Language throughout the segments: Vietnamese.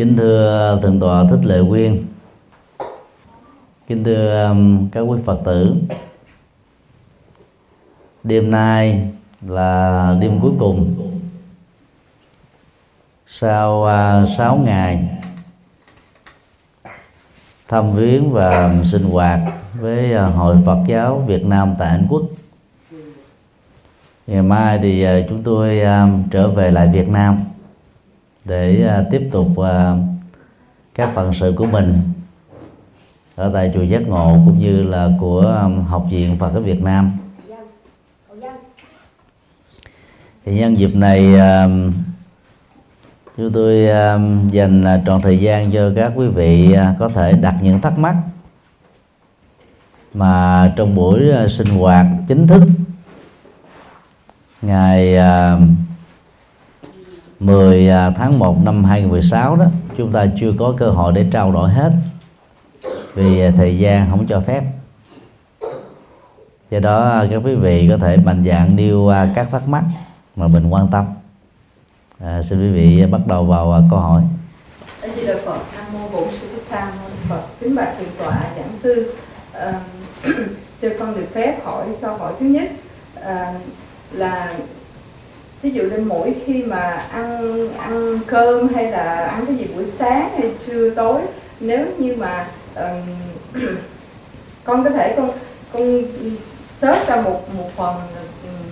kính thưa thượng tọa thích lệ quyên. Kính thưa um, các quý phật tử. Đêm nay là đêm cuối cùng sau à, uh, 6 ngày thăm viếng và sinh hoạt với uh, hội Phật giáo Việt Nam tại Anh Quốc. Ngày mai thì uh, chúng tôi uh, trở về lại Việt Nam để à, tiếp tục à, các phận sự của mình ở tại chùa Giác Ngộ cũng như là của à, học viện Phật giáo Việt Nam. Thì nhân dịp này chúng tôi dành trọn thời gian cho các quý vị có thể đặt những thắc mắc mà trong buổi sinh hoạt chính thức, ngày 10 à, tháng 1 năm 2016 đó chúng ta chưa có cơ hội để trao đổi hết. Vì à, thời gian không cho phép. Do đó à, các quý vị có thể mạnh dạng nêu các thắc mắc mà mình quan tâm. À, xin quý vị bắt đầu vào câu hỏi. A Di Đà Phật, Nam mô Bổn Sư Thích Ca Mâu Ni Phật. Kính bạch thượng tọa giảng sư, à, cho con được phép hỏi câu hỏi thứ nhất à, là ví dụ như mỗi khi mà ăn ăn cơm hay là ăn cái gì buổi sáng hay trưa tối nếu như mà um, con có thể con con xớt ra một một phần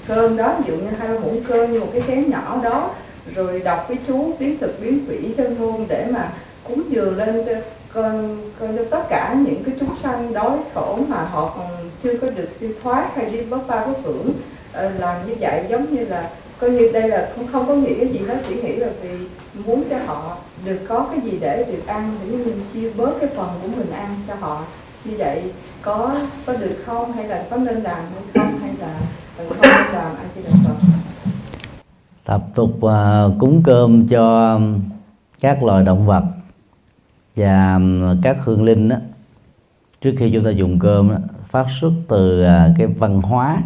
cơm đó ví dụ như hai ba muỗng cơm như một cái chén nhỏ đó rồi đọc cái chú biến thực biến quỷ chân ngôn để mà cúng dường lên cho con con cho tất cả những cái chúng sanh đói khổ mà họ còn chưa có được siêu thoát hay đi bất ba bất hưởng ờ, làm như vậy giống như là coi như đây là không không có nghĩa gì hết chỉ nghĩ là vì muốn cho họ được có cái gì để được ăn để mình chia bớt cái phần của mình ăn cho họ. Như vậy có có được không hay là có nên làm hay không hay là ừ, không nên làm anh chị được tập tục uh, cúng cơm cho um, các loài động vật và um, các hương linh đó, trước khi chúng ta dùng cơm đó, phát xuất từ uh, cái văn hóa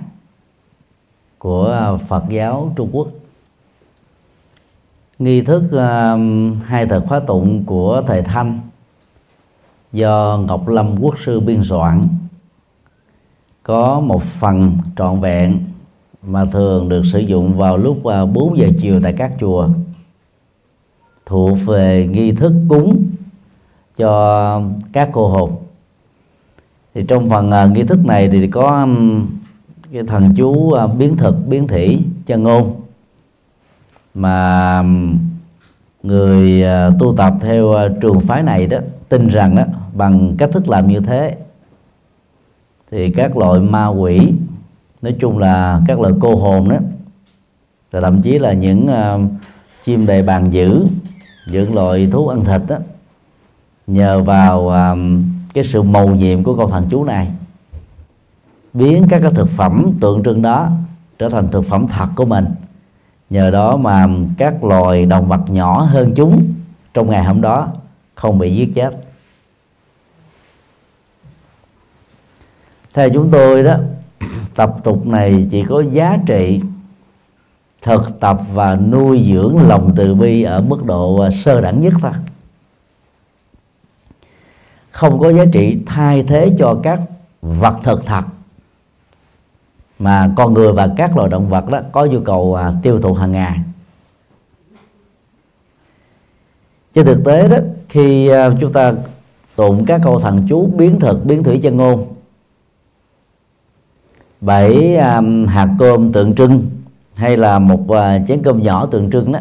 của à, Phật giáo Trung Quốc. Nghi thức uh, hai thời khóa tụng của thầy Thanh do Ngọc Lâm Quốc sư biên soạn có một phần trọn vẹn mà thường được sử dụng vào lúc à, 4 giờ chiều tại các chùa thuộc về nghi thức cúng cho các cô hồn. Thì trong phần uh, nghi thức này thì có um, cái thần chú uh, biến thực biến thủy chân ngôn. Mà người uh, tu tập theo uh, trường phái này đó tin rằng đó bằng cách thức làm như thế thì các loại ma quỷ nói chung là các loại cô hồn đó và thậm chí là những uh, chim đầy bàn dữ những loại thú ăn thịt đó nhờ vào uh, cái sự mầu nhiệm của câu thần chú này biến các cái thực phẩm tượng trưng đó trở thành thực phẩm thật của mình. Nhờ đó mà các loài động vật nhỏ hơn chúng trong ngày hôm đó không bị giết chết. Theo chúng tôi đó, tập tục này chỉ có giá trị thực tập và nuôi dưỡng lòng từ bi ở mức độ à, sơ đẳng nhất thôi. Không có giá trị thay thế cho các vật thực thật mà con người và các loài động vật đó có nhu cầu à, tiêu thụ hàng ngày. Trên thực tế đó khi à, chúng ta tụng các câu thần chú biến thực biến thủy chân ngôn bảy à, hạt cơm tượng trưng hay là một à, chén cơm nhỏ tượng trưng đó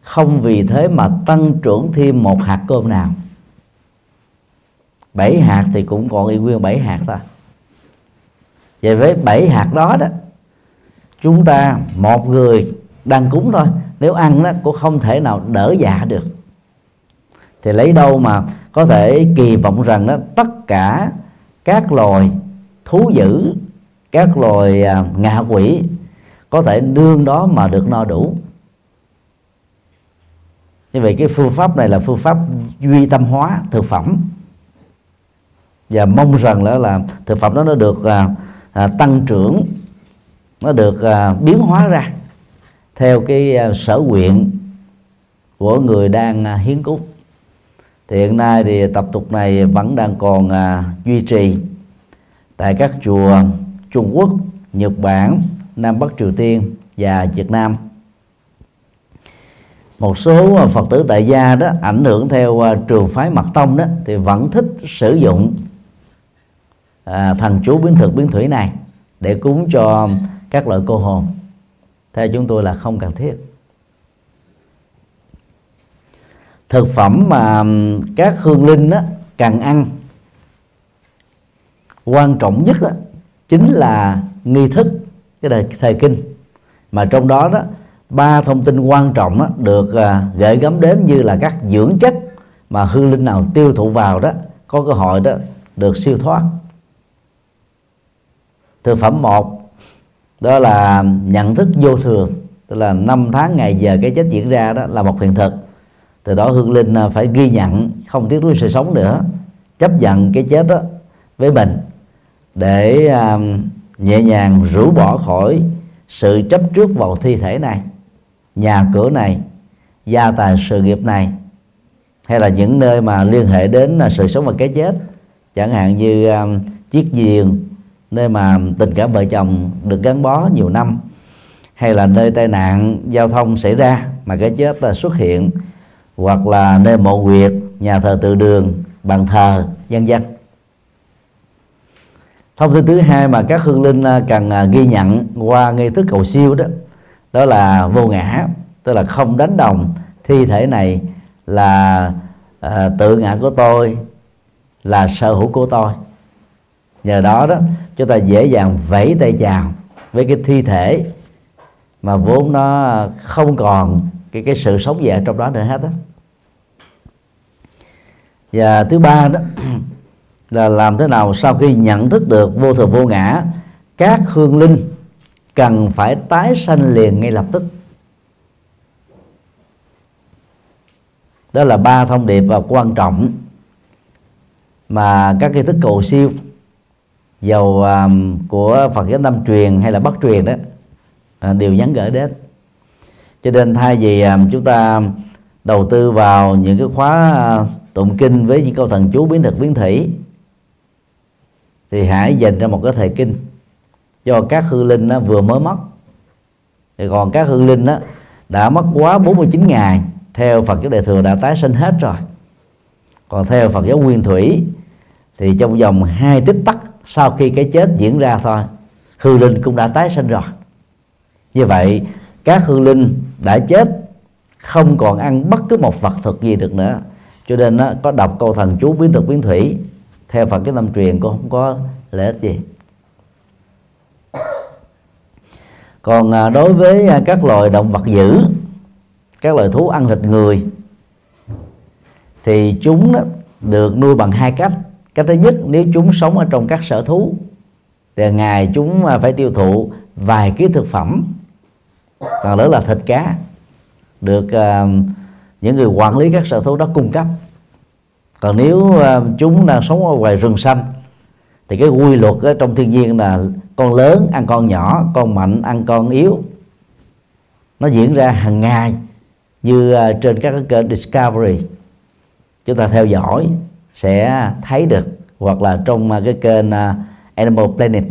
không vì thế mà tăng trưởng thêm một hạt cơm nào. Bảy hạt thì cũng còn y nguyên bảy hạt thôi vậy với bảy hạt đó đó chúng ta một người đang cúng thôi nếu ăn đó cũng không thể nào đỡ dạ được. Thì lấy đâu mà có thể kỳ vọng rằng đó tất cả các loài thú dữ các loài à, ngạ quỷ có thể đương đó mà được no đủ. Như vậy cái phương pháp này là phương pháp duy tâm hóa thực phẩm. Và mong rằng là, là thực phẩm đó nó được à, à, tăng trưởng nó được à, biến hóa ra theo cái à, sở nguyện của người đang à, hiến cúng. Thì hiện nay thì tập tục này vẫn đang còn à, duy trì tại các chùa Trung Quốc, Nhật Bản, Nam Bắc Triều Tiên và Việt Nam. Một số à, Phật tử tại gia đó ảnh hưởng theo à, trường phái mật tông đó thì vẫn thích sử dụng à, thần chú biến thực biến thủy này để cúng cho các loại cô hồn. Theo chúng tôi là không cần thiết. Thực phẩm mà các hương linh đó, cần ăn quan trọng nhất đó, chính là nghi thức cái đời thời kinh. Mà trong đó đó ba thông tin quan trọng đó, được à, gửi gắm đến như là các dưỡng chất mà hương linh nào tiêu thụ vào đó có cơ hội đó được siêu thoát thực phẩm một đó là nhận thức vô thường tức là năm tháng ngày giờ cái chết diễn ra đó là một hiện thực. Từ đó hương linh à, phải ghi nhận không tiếc nuối sự sống nữa chấp nhận cái chết đó với mình để uh, nhẹ nhàng rũ bỏ khỏi sự chấp trước vào thi thể này nhà cửa này gia tài sự nghiệp này hay là những nơi mà liên hệ đến à, sự sống và cái chết. Chẳng hạn như uh, chiếc giường nơi mà tình cảm vợ chồng được gắn bó nhiều năm. Hay là nơi tai nạn giao thông xảy ra mà cái chết là xuất hiện. Hoặc là nơi mộ quyệt nhà thờ tự đường bàn thờ dân dân thông tin thứ hai mà các hương linh à, cần à, ghi nhận qua nghi thức cầu siêu đó đó là vô ngã tức là không đánh đồng. Thi thể này là uh, tự ngã của tôi là sở hữu của tôi nhờ đó đó, chúng ta dễ dàng vẫy tay chào với cái thi thể mà vốn nó không còn cái cái sự sống dậy trong đó nữa hết á. Và thứ ba đó, là làm thế nào sau khi nhận thức được vô thường vô ngã, các hương linh cần phải tái sanh liền ngay lập tức. Đó là ba thông điệp và quan trọng mà các cái thức cầu siêu dầu um, của Phật giáo Nam truyền hay là Bắc truyền đó uh, đều nhắn gửi đến. Cho nên thay vì um, chúng ta đầu tư vào những cái khóa uh, tụng kinh với những câu thần chú biến thực biến thủy thì hãy dành ra một cái thời kinh cho các hư linh đó vừa mới mất. Thì còn các hư linh đó đã mất quá 49 ngày theo Phật giáo Đại thừa đã tái sinh hết rồi. Còn theo Phật giáo Nguyên Thủy thì trong vòng hai tích tắc sau khi cái chết diễn ra thôi, hư linh cũng đã tái sinh rồi. Như vậy, các hư linh đã chết, không còn ăn bất cứ một vật thực gì được nữa. Cho nên nó có đọc câu thần chú biến thực biến thủy, theo Phật cái tâm truyền cũng không có lợi ích gì. Còn à, đối với à, các loài động vật dữ, các loài thú ăn thịt người, thì chúng đó được nuôi bằng hai cách cách thứ nhất nếu chúng sống ở trong các sở thú thì ngày chúng à, phải tiêu thụ vài ký thực phẩm còn lớn là thịt cá được uh, những người quản lý các sở thú đó cung cấp. Còn nếu uh, chúng đang sống ở ngoài rừng xanh thì cái quy luật ở trong thiên nhiên là con lớn ăn con nhỏ con mạnh ăn con yếu. Nó diễn ra hàng ngày như uh, trên các kênh Discovery. Chúng ta theo dõi sẽ thấy được hoặc là trong à, cái kênh à, Animal Planet.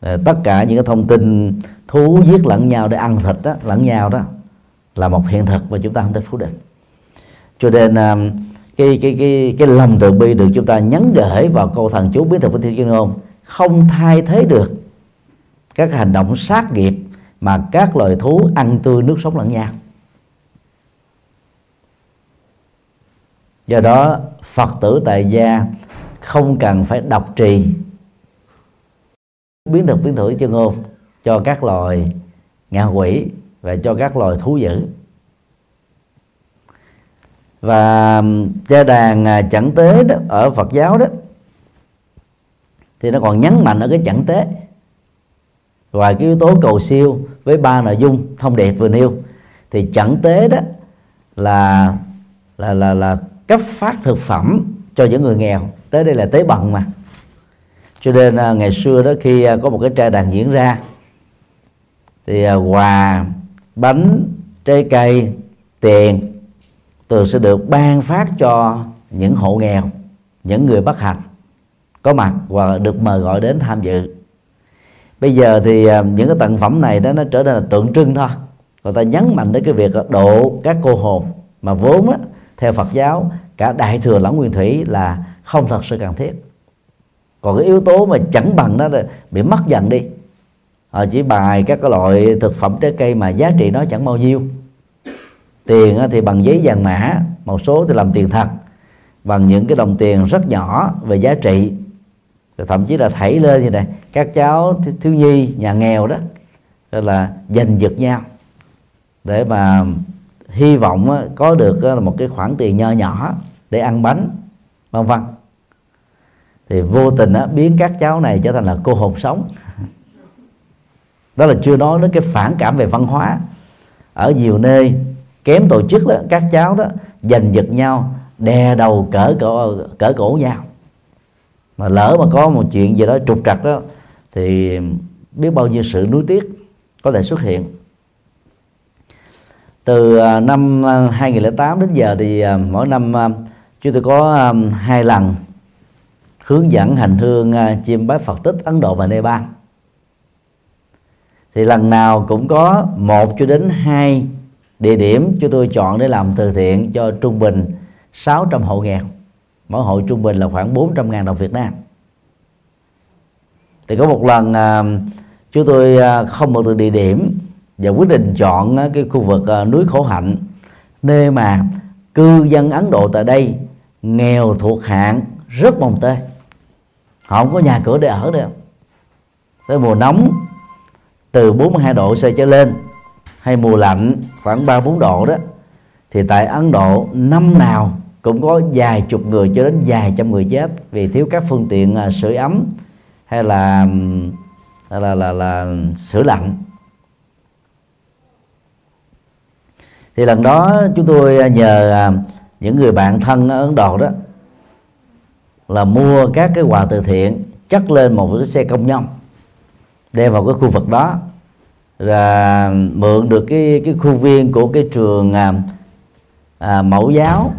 Ờ, tất cả những cái thông tin thú giết lẫn nhau để ăn thịt đó, lẫn nhau đó là một hiện thực mà chúng ta không thể phủ định. Cho nên à, cái cái cái cái lòng từ bi được chúng ta nhấn gửi vào câu thần chú biến thực với thiên chuyên ngôn không thay thế được các hành động sát nghiệp mà các loài thú ăn tươi nước sống lẫn nhau. Do đó, phật tử tại gia không cần phải đọc trì. Biến thực, biến thử chân ngôn cho các loài ngạ quỷ và cho các loài thú dữ. Và cha đàn à, chẳng tế đó, ở Phật giáo đó, thì nó còn nhấn mạnh ở cái chẳng tế. Ngoài cái yếu tố cầu siêu với ba nội dung thông điệp vừa nêu. Thì chẳng tế đó là là là là cấp phát thực phẩm cho những người nghèo. Tới đây là tế bận mà. Cho nên à, ngày xưa đó khi à, có một cái trai đàn diễn ra thì à, quà bánh trái cây tiền thường sẽ được ban phát cho những hộ nghèo những người bất hạnh. Có mặt và được mời gọi đến tham dự. Bây giờ thì những cái tặng phẩm này đó nó trở nên là tượng trưng thôi. Người ta nhấn mạnh đến cái việc độ các cô hồn mà vốn á, theo Phật giáo, cả đại thừa lẫn nguyên thủy là không thật sự cần thiết. Còn cái yếu tố mà chẳng bằng đó là bị mất dần đi. Họ chỉ bài các cái loại thực phẩm trái cây mà giá trị nó chẳng bao nhiêu. Tiền thì bằng giấy vàng mã một số thì làm tiền thật. Bằng những cái đồng tiền rất nhỏ về giá trị. Thậm chí là thảy lên như này, các cháu thiếu nhi, nhà nghèo đó là giành giật nhau. Để mà hy vọng có được một cái khoản tiền nho nhỏ để ăn bánh, vân vân. Thì vô tình biến các cháu này trở thành là cô hồn sống. Đó là chưa nói đến cái phản cảm về văn hóa. Ở nhiều nơi, kém tổ chức đó, các cháu đó, giành giật nhau, đè đầu cỡ cổ cỡ cổ nhau. Mà lỡ mà có một chuyện gì đó trục trặc đó, thì biết bao nhiêu sự nuối tiếc có thể xuất hiện từ à, năm à, 2008 đến giờ thì à, mỗi năm chúng tôi có hai lần hướng dẫn hành hương chiêm bái Phật tích Ấn Độ và Nepal. Thì lần nào cũng có một cho đến hai địa điểm chúng tôi chọn để làm từ thiện cho trung bình 600 hộ nghèo. Mỗi hộ trung bình là khoảng 400 ngàn đồng Việt Nam. Thì có một lần chúng tôi không một được địa điểm và quyết định chọn cái khu vực ờ, núi khổ hạnh nơi mà cư dân Ấn Độ tại đây nghèo thuộc hạng rất mồng tê họ không có nhà cửa để ở đâu. Tới mùa nóng từ 42 độ C trở lên hay mùa lạnh khoảng 3 4 độ đó thì tại Ấn Độ năm nào cũng có vài chục người cho đến vài trăm người chết vì thiếu các phương tiện ờ, sưởi ấm hay là là là là, là sửa lạnh. Thì lần đó chúng tôi à, nhờ à, những người bạn thân ở Ấn Độ đó là mua các cái quà từ thiện chất lên một cái xe công nhân đem vào cái khu vực đó là mượn được cái cái khu viên của cái trường à, à, mẫu giáo.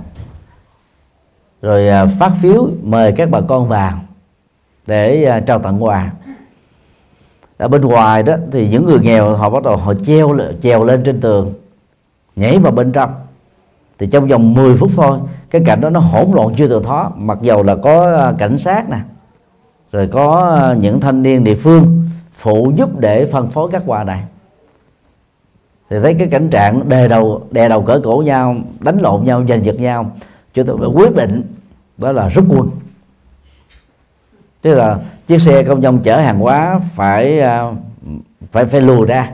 Rồi à, phát phiếu mời các bà con vào để à, trao tặng quà. Ở bên ngoài đó thì những người nghèo họ bắt đầu họ treo trèo lên trên tường nhảy vào bên trong. Thì trong vòng 10 phút thôi, cái cảnh đó nó hỗn loạn chưa từ thó. Mặc dầu là có à, cảnh sát nè, rồi có à, những thanh niên địa phương phụ giúp để phân phối các quà này. Thì thấy cái cảnh trạng đè đầu đè đầu cỡ cổ nhau, đánh lộn nhau, giành giật nhau. Chúng tôi phải quyết định, đó là rút quân. Tức là chiếc xe công nhân chở hàng hóa phải à, phải phải lùi ra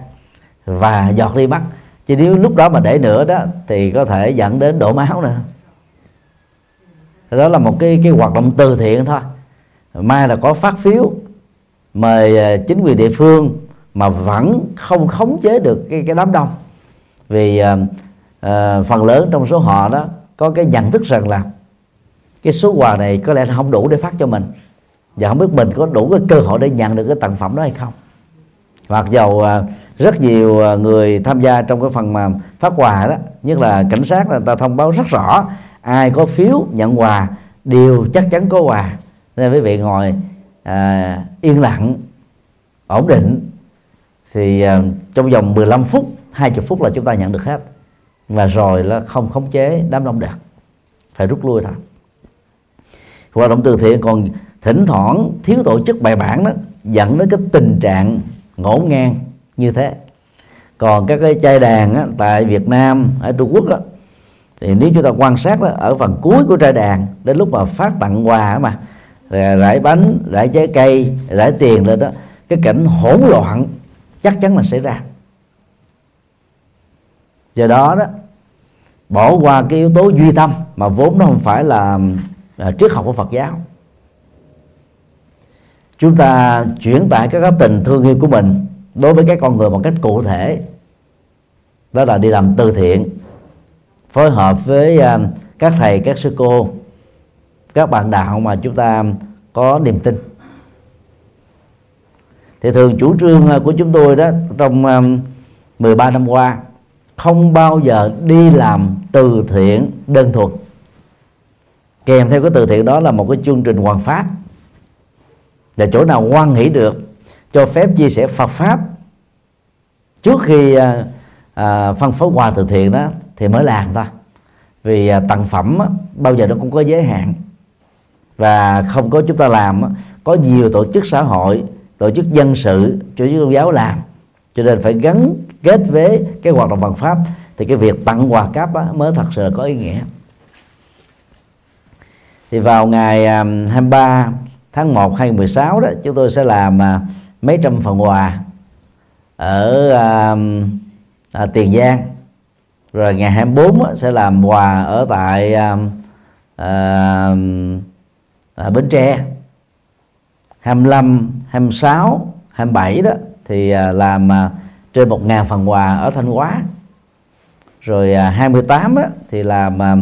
và giọt đi bắt chứ nếu lúc đó mà để nữa đó thì có thể dẫn đến đổ máu nữa. Đó là một cái cái hoạt động từ thiện thôi. Mai là có phát phiếu mời à, chính quyền địa phương mà vẫn không khống chế được cái cái đám đông. Vì uh, phần lớn trong số họ đó có cái nhận thức rằng là cái số quà này có lẽ là không đủ để phát cho mình. Và không biết mình có đủ cái cơ hội để nhận được cái tặng phẩm đó hay không hoặc dầu à, rất nhiều à, người tham gia trong cái phần mà phát quà đó nhất là cảnh sát là người ta thông báo rất rõ ai có phiếu nhận quà đều chắc chắn có quà. Nên quý vị ngồi à, yên lặng ổn định thì à, trong vòng 15 phút 20 phút là chúng ta nhận được hết. Và rồi là không khống chế đám đông được phải rút lui thôi. Hoạt động từ thiện còn thỉnh thoảng thiếu tổ chức bài bản đó dẫn đến cái tình trạng ngổn ngang như thế. Còn các cái chai đàn á, tại Việt Nam ở Trung Quốc á, thì nếu chúng ta quan sát đó, ở phần cuối của trai đàn đến lúc mà phát tặng quà mà rải bánh rải trái cây rải tiền lên đó cái cảnh hỗn loạn chắc chắn là xảy ra. Do đó đó bỏ qua cái yếu tố duy tâm mà vốn nó không phải là à, triết học của Phật giáo chúng ta chuyển tải các tình thương yêu của mình đối với các con người một cách cụ thể. Đó là đi làm từ thiện, phối hợp với à, các thầy, các sư cô, các bạn đạo mà chúng ta có niềm tin. Thì thường chủ trương à, của chúng tôi đó, trong à, 13 năm qua, không bao giờ đi làm từ thiện đơn thuần. Kèm theo cái từ thiện đó là một cái chương trình hoàn pháp là chỗ nào quan hỷ được cho phép chia sẻ Phật pháp. Trước khi à, à, phân phối quà từ thiện đó thì mới làm ta. Vì à, tặng phẩm á, bao giờ nó cũng có giới hạn. Và không có chúng ta làm á, có nhiều tổ chức xã hội tổ chức dân sự tổ chức tôn giáo làm. Cho nên phải gắn kết với cái hoạt động bằng pháp thì cái việc tặng quà cáp á, mới thật sự có ý nghĩa. Thì vào ngày à, 23 tháng 1 hay 16 đó chúng tôi sẽ làm à, mấy trăm phần quà ở à, à, Tiền Giang. Rồi ngày 24 á, sẽ làm quà ở tại à, à, à, Bến Tre. 25 26 27 đó thì à, làm à, trên 1 ngàn phần quà ở Thanh Hóa. Rồi à, 28 á, thì làm à,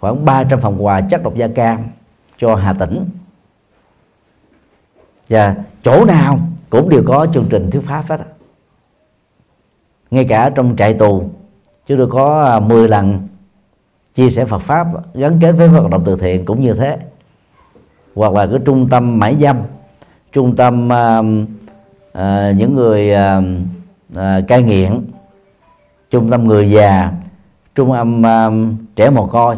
khoảng 300 phần quà chất độc da cam cho Hà Tĩnh và chỗ nào cũng đều có chương trình thuyết pháp hết ngay cả trong trại tù chúng tôi có à, 10 lần chia sẻ Phật pháp gắn kết với hoạt động từ thiện cũng như thế. Hoặc là cái trung tâm mãi dâm trung tâm uh, uh, những người uh, uh, cai nghiện trung tâm người già trung tâm uh, trẻ mồ côi.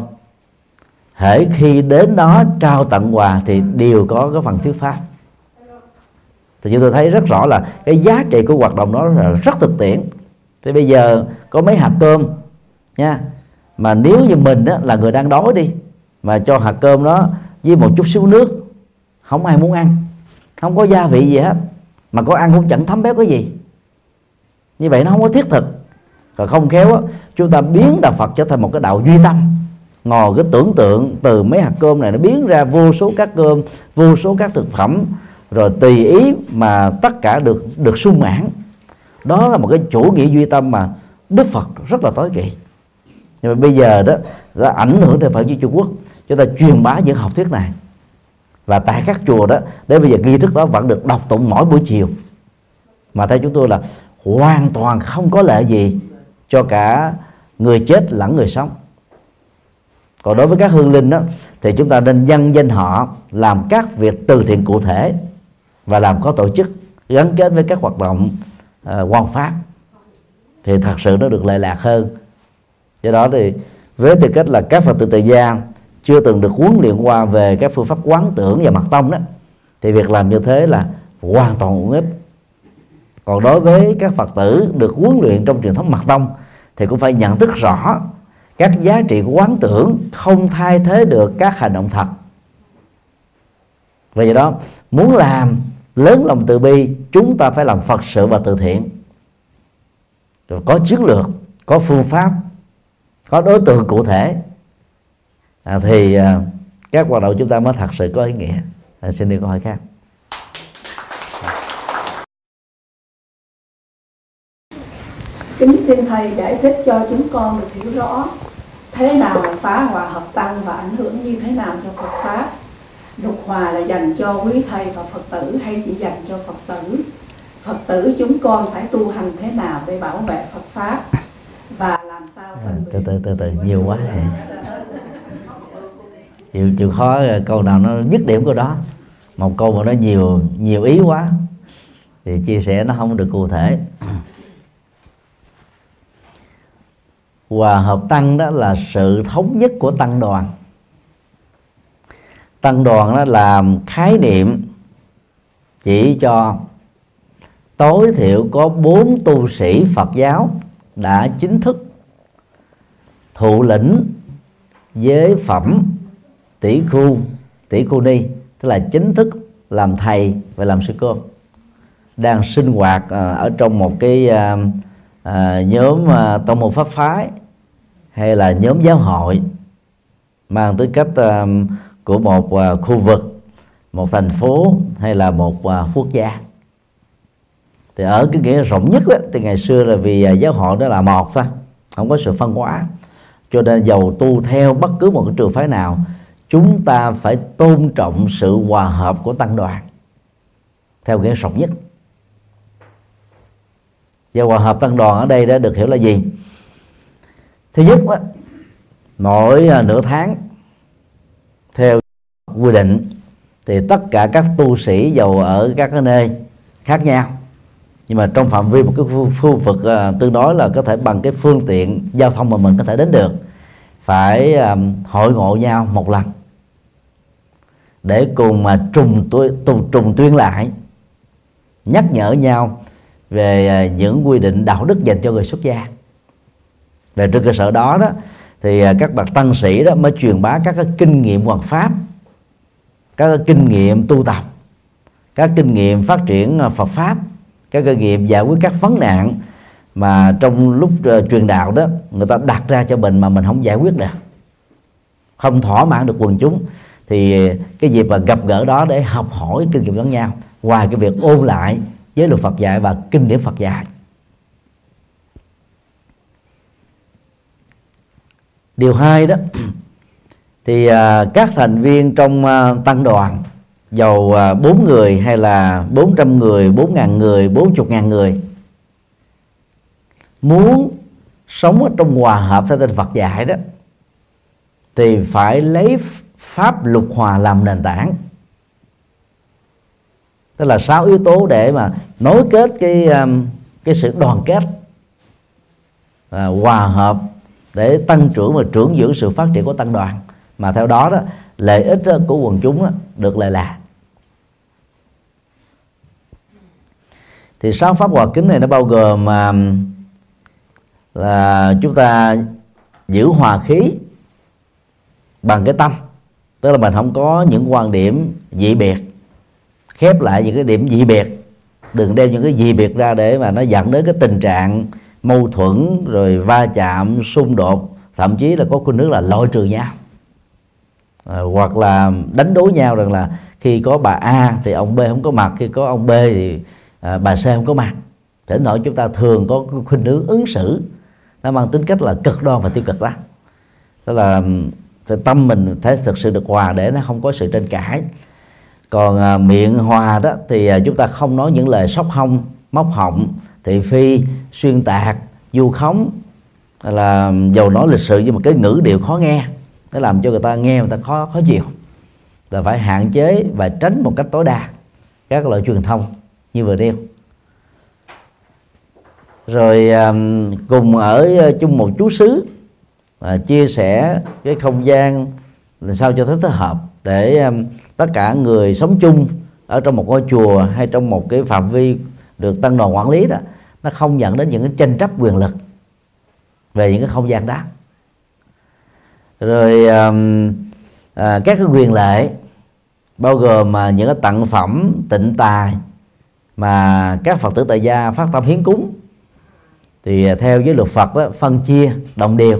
Hễ khi đến đó trao tặng quà thì đều có cái phần thuyết pháp thì chúng tôi thấy rất rõ là cái giá trị của hoạt động đó là rất thực tiễn. Thì bây giờ có mấy hạt cơm nha. Mà nếu như mình đó là người đang đói đi mà cho hạt cơm đó với một chút xíu nước không ai muốn ăn không có gia vị gì hết mà có ăn cũng chẳng thấm béo cái gì. Như vậy nó không có thiết thực. Và không khéo á, chúng ta biến đạo Phật trở thành một cái đạo duy tâm. Ngồi cái tưởng tượng từ mấy hạt cơm này nó biến ra vô số các cơm vô số các thực phẩm rồi tùy ý mà tất cả được được sung mãn. Đó là một cái chủ nghĩa duy tâm mà Đức Phật rất là tối kỵ. Nhưng mà bây giờ đó, đã ảnh hưởng theo Phật giáo Trung Quốc. Chúng ta truyền bá những học thuyết này. Và tại các chùa đó, đến bây giờ nghi thức đó vẫn được đọc tụng mỗi buổi chiều. Mà theo chúng tôi là hoàn toàn không có lợi gì cho cả người chết lẫn người sống. Còn đối với các hương linh đó, thì chúng ta nên nhân danh họ làm các việc từ thiện cụ thể và làm có tổ chức gắn kết với các hoạt động uh, quan pháp thì thật sự nó được lệ lạc hơn. Do đó thì với tư cách là các phật tử tại gia chưa từng được huấn luyện qua về các phương pháp quán tưởng và mật tông đó thì việc làm như thế là hoàn toàn uổng ích còn đối với các phật tử được huấn luyện trong truyền thống mật tông thì cũng phải nhận thức rõ các giá trị của quán tưởng không thay thế được các hành động thật. Vì vậy đó muốn làm lớn lòng từ bi chúng ta phải làm phật sự và từ thiện. Rồi có chiến lược có phương pháp có đối tượng cụ thể. À, thì à, các hoạt động chúng ta mới thật sự có ý nghĩa. À, xin đi câu hỏi khác. Kính xin thầy giải thích cho chúng con được hiểu rõ thế nào phá hòa hợp tăng và ảnh hưởng như thế nào cho Phật pháp lục hòa là dành cho quý thầy và Phật tử hay chỉ dành cho Phật tử? Phật tử chúng con phải tu hành thế nào để bảo vệ Phật pháp? Và làm sao à, từ từ từ từ nhiều quá vậy. Chịu chịu khó ờ, câu nào nó dứt điểm của đó. Một câu mà nó nhiều nhiều ý quá. Thì chia sẻ nó không được cụ thể. Hòa hợp tăng đó là sự thống nhất của tăng đoàn tăng đoàn đó làm khái niệm chỉ cho tối thiểu có bốn tu sĩ Phật giáo đã chính thức thụ lĩnh giới phẩm tỷ khu tỷ khu ni, tức là chính thức làm thầy và làm sư cô. Đang sinh hoạt à, ở trong một cái à, à, nhóm tông môn pháp phái hay là nhóm giáo hội, mang tới cách của một à, khu vực một thành phố hay là một à, quốc gia. Thì ở cái nghĩa rộng nhất đó, thì ngày xưa là vì à, giáo hội đó là một thôi không có sự phân hóa. Cho nên giàu tu theo bất cứ một cái trường phái nào chúng ta phải tôn trọng sự hòa hợp của tăng đoàn theo nghĩa rộng nhất. Và hòa hợp tăng đoàn ở đây đã được hiểu là gì? Thứ nhất đó, mỗi nửa tháng quy định thì tất cả các tu sĩ giàu ở các cái nơi khác nhau. Nhưng mà trong phạm vi một cái khu vực uh, tương đối là có thể bằng cái phương tiện giao thông mà mình có thể đến được phải um, hội ngộ nhau một lần. Để cùng mà trùng trùng, trùng tuyên lại nhắc nhở nhau về uh, những quy định đạo đức dành cho người xuất gia. Về trên cơ sở đó đó thì uh, các bậc tăng sĩ đó mới truyền bá các cái kinh nghiệm hoàn pháp các kinh nghiệm tu tập các kinh nghiệm phát triển à, Phật pháp các kinh nghiệm giải quyết các vấn nạn mà trong lúc uh, truyền đạo đó người ta đặt ra cho mình mà mình không giải quyết được không thỏa mãn được quần chúng thì cái dịp mà gặp gỡ đó để học hỏi kinh nghiệm lẫn nhau ngoài cái việc ôn lại giới luật Phật dạy và kinh điển Phật dạy. Điều hai đó thì à, các thành viên trong à, tăng đoàn giàu à, 4 người hay là 400 người, 4 ngàn người, 40 ngàn người muốn sống ở trong hòa hợp theo tinh Phật dạy đó thì phải lấy pháp luật hòa làm nền tảng. Tức là sáu yếu tố để mà nối kết cái um, cái sự đoàn kết à, hòa hợp để tăng trưởng và trưởng dưỡng sự phát triển của tăng đoàn mà theo đó đó, lợi ích của quần chúng được lợi lạc thì sáu pháp hòa kính này nó bao gồm mà là chúng ta giữ hòa khí bằng cái tâm. Tức là mình không có những quan điểm dị biệt, khép lại những cái điểm dị biệt. Đừng đem những cái dị biệt ra để mà nó dẫn đến cái tình trạng mâu thuẫn, rồi va chạm, xung đột. Thậm chí là có khuynh hướng là loại trừ nhau à, hoặc là đánh đố nhau rằng là khi có bà A thì ông B không có mặt khi có ông B thì à, bà C không có mặt. Thế thoảng chúng ta thường có khuynh hướng ứng xử. Nó mang tính cách là cực đoan và tiêu cực đó tức là tâm mình thấy thực sự được hòa để nó không có sự tranh cãi. Còn à, miệng hòa đó thì à, chúng ta không nói những lời sóc hông móc họng thị phi xuyên tạc du khống là dầu nói lịch sự nhưng mà cái ngữ điệu khó nghe nó làm cho người ta nghe người ta khó khó chịu. Là phải hạn chế và tránh một cách tối đa các loại truyền thông như vừa nêu. Rồi cùng ở chung một chú xứ à, chia sẻ cái không gian làm sao cho thích hợp để um, tất cả người sống chung ở trong một ngôi chùa hay trong một cái phạm vi được tăng đoàn quản lý đó nó không dẫn đến những cái tranh chấp quyền lực về những cái không gian đó rồi um, à, các cái quyền lệ bao gồm mà những cái tặng phẩm tịnh tài mà các phật tử tại gia phát tâm hiến cúng. Thì à, theo với luật phật đó phân chia đồng đều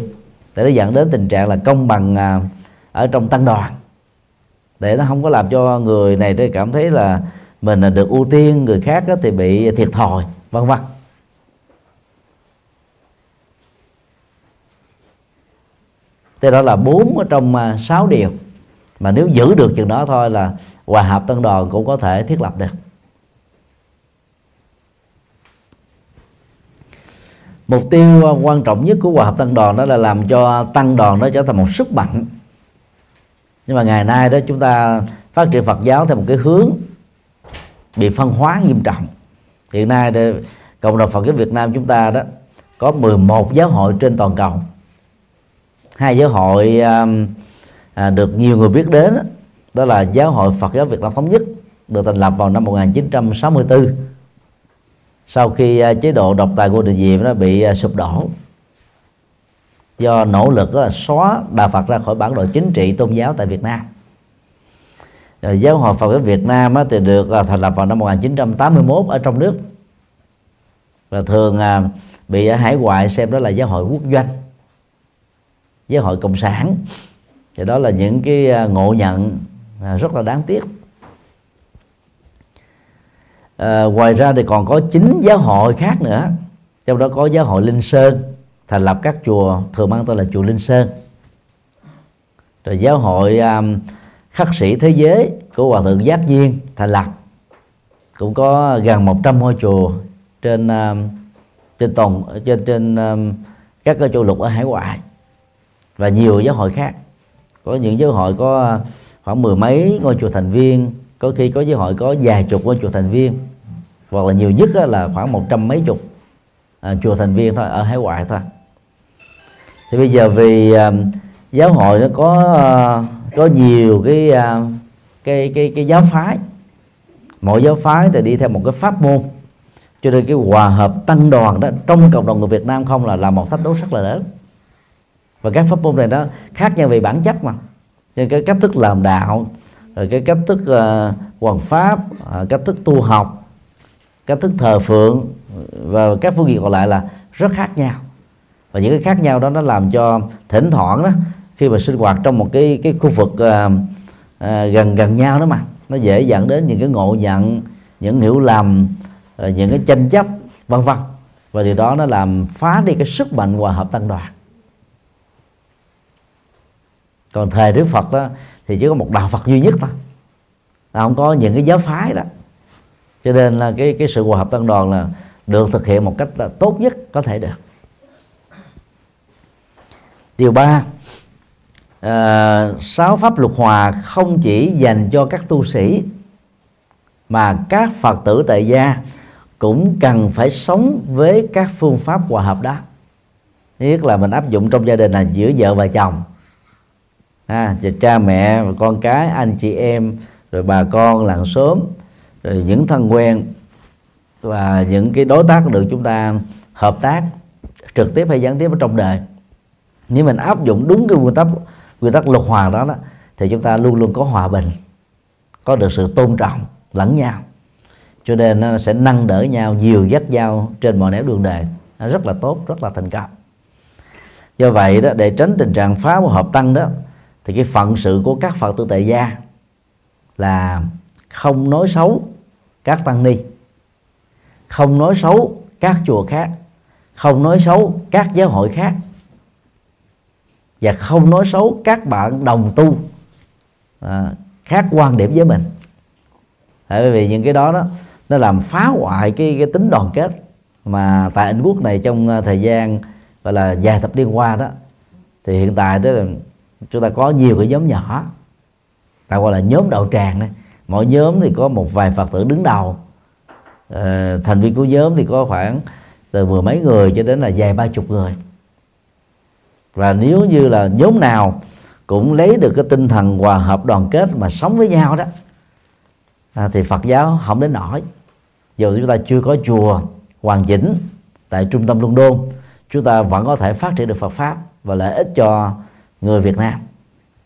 để nó dẫn đến tình trạng là công bằng à, ở trong tăng đoàn. Để nó không có làm cho người này cảm thấy là mình là được ưu tiên người khác thì bị thiệt thòi vân vân. Thế đó là bốn ở trong à, sáu điều. Mà nếu giữ được chừng đó thôi là hòa hợp tân đoàn cũng có thể thiết lập được. Mục tiêu à, quan trọng nhất của hòa hợp tăng đoàn đó là làm cho tăng đoàn nó trở thành một sức mạnh. Nhưng mà ngày nay đó chúng ta phát triển Phật giáo theo một cái hướng bị phân hóa nghiêm trọng. Hiện nay thì cộng đồng Phật giáo Việt Nam chúng ta đó có 11 giáo hội trên toàn cầu hai giáo hội à, à, được nhiều người biết đến đó, đó là giáo hội Phật giáo Việt Nam thống nhất được thành lập vào năm 1964 sau khi à, chế độ độc tài của Đình Diệm nó bị à, sụp đổ. Do nỗ lực là xóa Đạo Phật ra khỏi bản đồ chính trị tôn giáo tại Việt Nam. Rồi giáo hội Phật giáo Việt Nam thì được à, thành lập vào năm 1981 ở trong nước. Và thường à, bị ở hải ngoại xem đó là giáo hội quốc doanh giáo hội cộng sản. Thì đó là những cái à, ngộ nhận à, rất là đáng tiếc. À, ngoài ra thì còn có chín giáo hội khác nữa. Trong đó có giáo hội linh sơn thành lập các chùa thường mang tên là chùa linh sơn. Rồi giáo hội um, khắc sĩ thế giới của hòa thượng giác Viên thành lập. Cũng có gần 100 ngôi chùa trên um, trên toàn trên trên um, các châu lục ở hải ngoại và nhiều giáo hội khác. Có những giáo hội có ờ, khoảng mười mấy ngôi chùa thành viên có khi có giáo hội có vài chục ngôi chùa thành viên hoặc là nhiều nhất là khoảng một trăm mấy chục à, chùa thành viên thôi ở hải ngoại thôi. Thì bây giờ vì à, giáo hội nó có à, có nhiều cái à, cái cái cái giáo phái. Mỗi giáo phái thì đi theo một cái pháp môn. Cho nên cái hòa hợp tăng đoàn đó trong cộng đồng người Việt Nam không là là một thách đố rất là lớn và các pháp môn này đó khác nhau về bản chất mà. Nên cái cách thức làm đạo rồi cái cách thức uh, hoàn pháp uh, cách thức tu học cách thức thờ phượng và các phương diện còn lại là rất khác nhau. Và những cái khác nhau đó nó làm cho thỉnh thoảng đó khi mà sinh hoạt trong một cái cái khu vực uh, uh, gần gần nhau đó mà nó dễ dẫn đến những cái ngộ nhận những hiểu lầm những cái tranh chấp vân vân. Và điều đó nó làm phá đi cái sức mạnh hòa hợp tăng đoàn còn thời Đức Phật đó thì chỉ có một đạo Phật duy nhất thôi. Là không có những cái giáo phái đó. Cho nên là cái cái sự hòa hợp tăng đoàn là được thực hiện một cách là tốt nhất có thể được. Điều ba à, sáu pháp luật hòa không chỉ dành cho các tu sĩ mà các phật tử tại gia cũng cần phải sống với các phương pháp hòa hợp đó. Nhất là mình áp dụng trong gia đình là giữa vợ và chồng à, cha mẹ và con cái anh chị em rồi bà con làng xóm rồi những thân quen và những cái đối tác được chúng ta hợp tác trực tiếp hay gián tiếp ở trong đời. Nếu mình áp dụng đúng cái nguyên tắc nguyên tắc luật hòa đó, đó thì chúng ta luôn luôn có hòa bình có được sự tôn trọng lẫn nhau. Cho nên nó sẽ nâng đỡ nhau nhiều dắt nhau trên mọi nẻo đường đời. Nó rất là tốt rất là thành công. Do vậy đó để tránh tình trạng phá hợp tăng đó thì cái phận sự của các phật tử tại gia là không nói xấu các tăng ni không nói xấu các chùa khác không nói xấu các giáo hội khác và không nói xấu các bạn đồng tu à, khác quan điểm với mình. Bởi vì những cái đó đó nó làm phá hoại cái cái tính đoàn kết mà tại Anh Quốc này trong à, thời gian gọi là vài thập niên qua đó. Thì hiện tại tức là chúng ta có nhiều cái nhóm nhỏ. Ta gọi là nhóm đạo tràng đấy mỗi nhóm thì có một vài phật tử đứng đầu. À, thành viên của nhóm thì có khoảng từ mười mấy người cho đến là vài ba chục người. Và nếu như là nhóm nào cũng lấy được cái tinh thần hòa hợp đoàn kết mà sống với nhau đó à, thì Phật giáo không đến nổi. Dù chúng ta chưa có chùa hoàn chỉnh tại trung tâm London chúng ta vẫn có thể phát triển được Phật pháp và lợi ích cho người Việt Nam.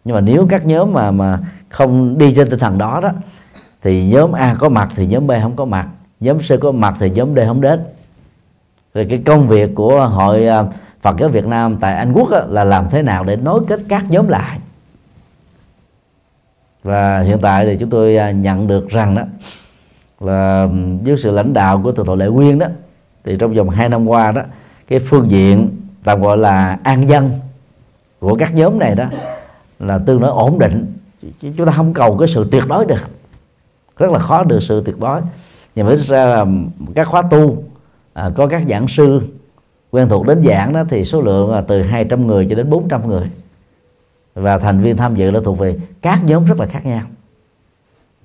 Nhưng mà nếu các nhóm mà mà không đi trên tinh thần đó đó, thì nhóm A có mặt thì nhóm B không có mặt, nhóm C có mặt thì nhóm D không đến. Rồi cái công việc của hội à, Phật giáo Việt Nam tại Anh Quốc là làm thế nào để nối kết các nhóm lại. Và hiện tại thì chúng tôi à, nhận được rằng đó, là dưới sự lãnh đạo của thượng tọa Lệ Quyên đó, thì trong vòng 2 năm qua đó, cái phương diện tạm gọi là an dân của các nhóm này đó là tương đối ổn định. Chúng ta không cầu cái sự tuyệt đối được. Rất là khó được sự tuyệt đối. Nhưng mà ra là các khóa tu à, có các giảng sư quen thuộc đến giảng đó thì số lượng là từ 200 người cho đến 400 người. Và thành viên tham dự là thuộc về các nhóm rất là khác nhau.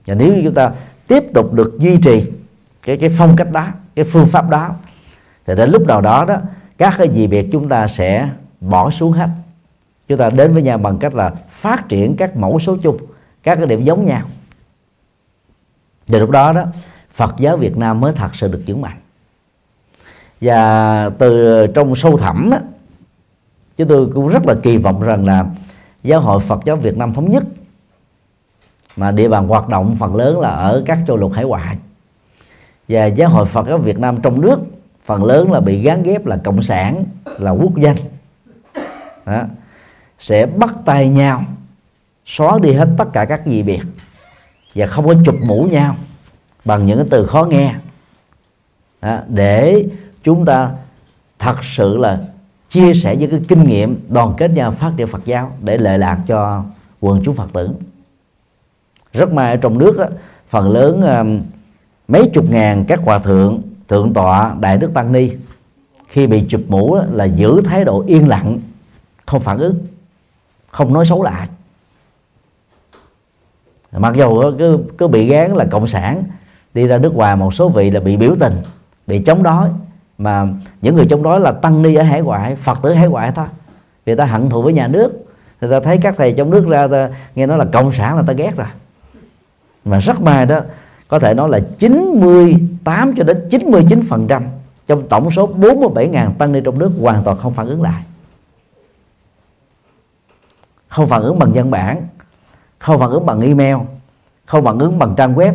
Và nếu như chúng ta tiếp tục được duy trì cái cái phong cách đó cái phương pháp đó thì đến lúc nào đó đó các cái gì biệt chúng ta sẽ bỏ xuống hết chúng ta đến với nhau bằng cách là phát triển các mẫu số chung các cái điểm giống nhau. Và lúc đó đó Phật giáo Việt Nam mới thật sự được vững mạnh và từ trong sâu thẳm đó, chúng tôi cũng rất là kỳ vọng rằng là giáo hội Phật giáo Việt Nam thống nhất. Mà địa bàn hoạt động phần lớn là ở các châu lục hải ngoại. Và giáo hội Phật giáo Việt Nam trong nước phần lớn là bị gán ghép là cộng sản là quốc danh đó sẽ bắt tay nhau xóa đi hết tất cả các gì biệt và không có chụp mũ nhau bằng những cái từ khó nghe đó. để chúng ta thật sự là chia sẻ những cái kinh nghiệm đoàn kết nhau phát triển Phật giáo để lợi lạc cho quần chúng Phật tử rất may ở trong nước đó, phần lớn um, mấy chục ngàn các hòa thượng thượng tọa đại đức tăng ni khi bị chụp mũ là giữ thái độ yên lặng không phản ứng không nói xấu lại mặc dù cứ cứ bị gán là cộng sản đi ra nước ngoài một số vị là bị biểu tình bị chống đối mà những người chống đối là tăng ni ở hải ngoại phật tử hải ngoại thôi. Người ta hận thù với nhà nước người ta thấy các thầy trong nước ra ta, nghe nói là cộng sản là ta ghét rồi. Mà rất may đó có thể nói là 98 cho đến 99 phần trăm trong tổng số 47.000 tăng ni trong nước hoàn toàn không phản ứng lại không phản ứng bằng văn bản không phản ứng bằng email không phản ứng bằng trang web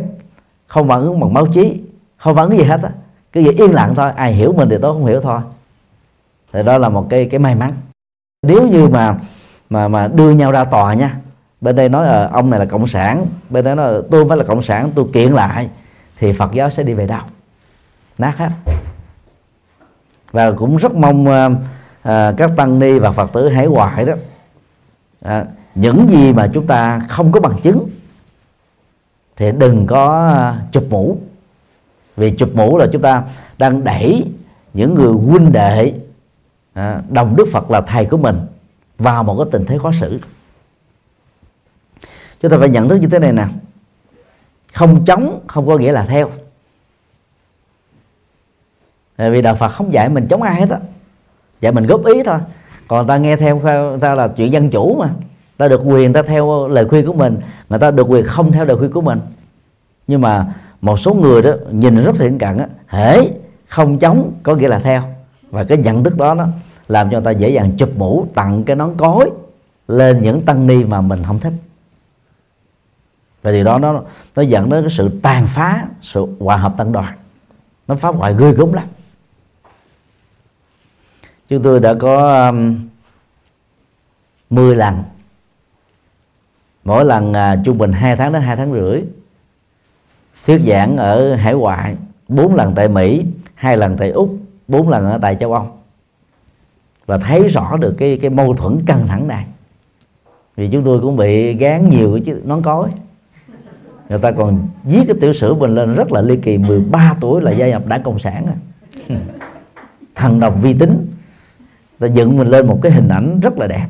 không phản ứng bằng báo chí không phản ứng gì hết á. Cứ vậy yên lặng thôi ai hiểu mình thì tôi không hiểu thôi. Thì đó là một cái cái may mắn. Nếu như mà mà mà đưa nhau ra tòa nha bên đây nói là ông này là cộng sản bên đây nói là tôi không phải là cộng sản tôi kiện lại thì phật giáo sẽ đi về đâu nát hết. Và cũng rất mong uh, uh, các tăng ni và phật tử hải ngoại đó à, những gì mà chúng ta không có bằng chứng thì đừng có ờ, chụp mũ. Vì chụp mũ là chúng ta đang đẩy những người huynh đệ à, đồng đức phật là thầy của mình vào một cái tình thế khó xử. Chúng ta phải nhận thức như thế này nè. Không chống không có nghĩa là theo. Ờ, vì đạo phật không dạy mình chống ai hết á. Dạy mình góp ý thôi còn ta nghe theo ta là chuyện dân chủ mà. Ta được quyền ta theo lời khuyên của mình. Người ta được quyền không theo lời khuyên của mình. Nhưng mà một số người đó nhìn rất thiện cận á. Hễ không chống có nghĩa là theo. Và cái nhận thức đó nó làm cho người ta dễ dàng chụp mũ, tặng cái nón cối lên những tăng ni mà mình không thích. Và điều đó nó nó dẫn đến cái sự tàn phá, sự hòa hợp tăng đoàn. Nó phá hoại ghê gớm lắm chúng tôi đã có um, 10 lần. Mỗi lần à, trung bình 2 tháng đến 2 tháng rưỡi. Thuyết giảng ở hải ngoại bốn lần tại Mỹ hai lần tại Úc bốn lần ở tại châu Âu. Và thấy rõ được cái cái mâu thuẫn căng thẳng này. Vì chúng tôi cũng bị gán nhiều chứ nón cối. Người ta còn viết cái tiểu sử mình lên rất là ly kỳ 13 tuổi là gia nhập đảng cộng sản à. thằng đồng vi tính ta dựng mình lên một cái hình ảnh rất là đẹp.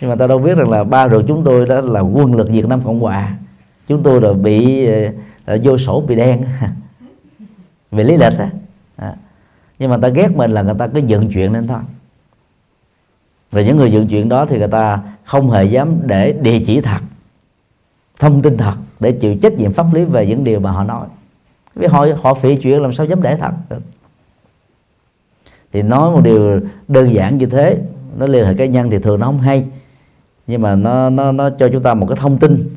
Nhưng mà ta đâu biết rằng là ba rồi chúng tôi đó là quân lực Việt Nam Cộng Hòa. Chúng tôi là bị là vô sổ, bị đen. Về lý lịch á. À. nhưng mà ta ghét mình là người ta cứ dựng chuyện lên thôi. Và những người dựng chuyện đó thì người ta không hề dám để địa chỉ thật, thông tin thật để chịu trách nhiệm pháp lý về những điều mà họ nói. Vì họ họ phỉ chuyện làm sao dám để thật thì nói một điều đơn giản như thế, nó liên hệ cá nhân thì thường nó không hay. Nhưng mà nó nó nó cho chúng ta một cái thông tin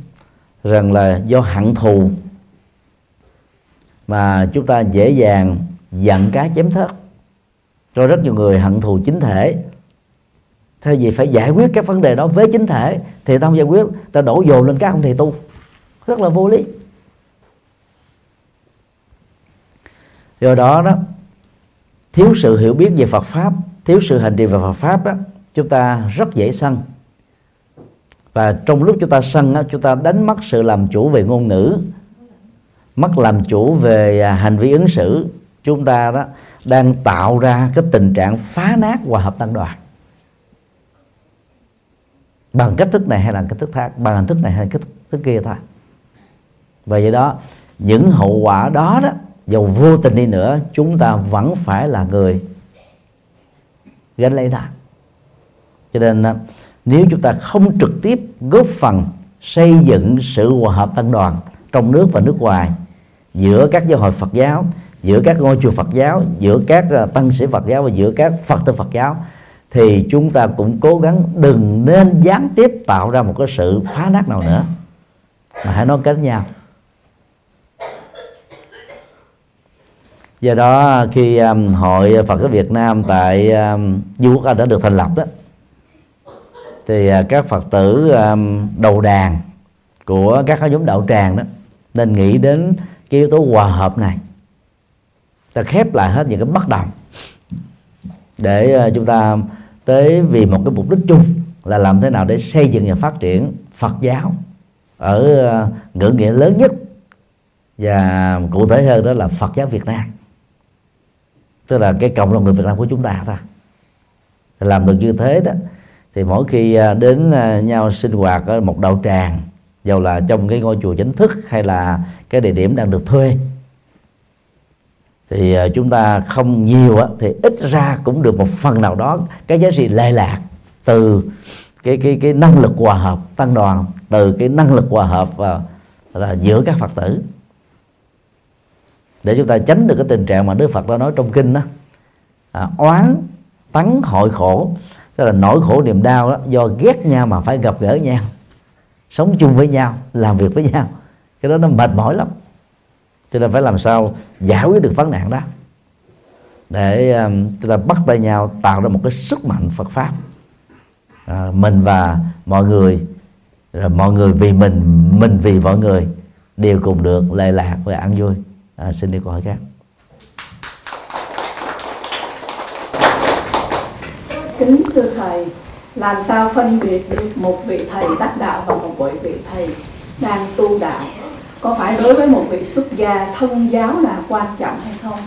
rằng là do hận thù mà chúng ta dễ dàng giận cá chém thớt. Cho rất nhiều người hận thù chính thể. Thay vì phải giải quyết các vấn đề đó với chính thể, thì ta không giải quyết, ta đổ dồn lên các ông thầy tu. Rất là vô lý. Do đó đó thiếu sự hiểu biết về Phật pháp thiếu sự hành trì về Phật pháp đó chúng ta rất dễ sân. Và trong lúc chúng ta sân đó, chúng ta đánh mất sự làm chủ về ngôn ngữ mất làm chủ về à, hành vi ứng xử chúng ta đó đang tạo ra cái tình trạng phá nát hòa hợp tăng đoàn. Bằng cách thức này hay là cách thức khác bằng hình thức này hay là cách thức kia thôi. Và vậy đó những hậu quả đó đó dầu vô tình đi nữa, chúng ta vẫn phải là người gánh lấy đó cho nên à, nếu chúng ta không trực tiếp góp phần xây dựng sự hòa hợp tăng đoàn trong nước và nước ngoài, giữa các giáo hội Phật giáo, giữa các ngôi chùa Phật giáo, giữa các à, tăng sĩ Phật giáo và giữa các Phật tử Phật giáo, thì chúng ta cũng cố gắng đừng nên gián tiếp tạo ra một cái sự phá nát nào nữa. Mà hãy nói kết nhau. Do đó khi um, hội Phật giáo Việt Nam tại um, Du Quốc Anh đã được thành lập đó thì uh, các Phật tử um, đầu đàn của các nhóm đạo tràng đó nên nghĩ đến cái yếu tố hòa hợp này ta khép lại hết những cái bất đồng để uh, chúng ta tới vì một cái mục đích chung là làm thế nào để xây dựng và phát triển Phật giáo ở uh, ngữ nghĩa lớn nhất và cụ thể hơn đó là Phật giáo Việt Nam tức là cái cộng đồng người Việt Nam của chúng ta thôi. Làm được như thế đó, thì mỗi khi à, đến à, nhau sinh hoạt ở một đạo tràng, dầu là trong cái ngôi chùa chính thức hay là cái địa điểm đang được thuê, thì à, chúng ta không nhiều thì ít ra cũng được một phần nào đó cái giá trị lệ lạc từ cái cái cái năng lực hòa hợp, tăng đoàn, từ cái năng lực hòa hợp và là giữa các phật tử để chúng ta tránh được cái tình trạng mà đức phật đã nói trong kinh đó. À, oán tấn hội khổ. Tức là nỗi khổ niềm đau đó do ghét nhau mà phải gặp gỡ nhau. Sống chung với nhau làm việc với nhau. Cái đó nó mệt mỏi lắm. Cho nên phải làm sao giải quyết được vấn nạn đó. Để um, chúng ta bắt tay nhau tạo ra một cái sức mạnh Phật pháp. À, mình và mọi người rồi mọi người vì mình mình vì mọi người đều cùng được lệ lạc và ăn vui à, xin đi câu hỏi khác. Kính thưa thầy làm sao phân biệt được một vị thầy đắc đạo và một vị thầy đang tu đạo? Có phải đối với một vị xuất gia thân giáo là quan trọng hay không?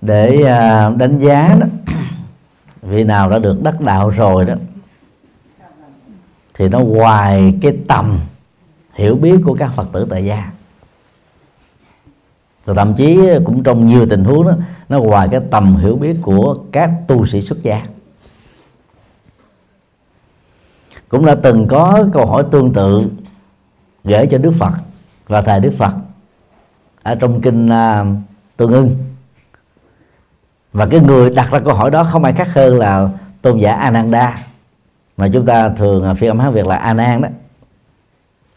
Để à, đánh giá đó vị nào đã được đắc đạo rồi đó thì nó ngoài cái tầm hiểu biết của các phật tử tại gia. Rồi thậm chí cũng trong nhiều tình huống đó nó ngoài cái tầm hiểu biết của các tu sĩ xuất gia. Cũng đã từng có câu hỏi tương tự gửi cho Đức Phật và thầy Đức Phật ở trong kinh uh, Tương ưng. Và cái người đặt ra câu hỏi đó không ai khác hơn là tôn giả Ananda mà chúng ta thường à, phiên âm hán việt là Anan đó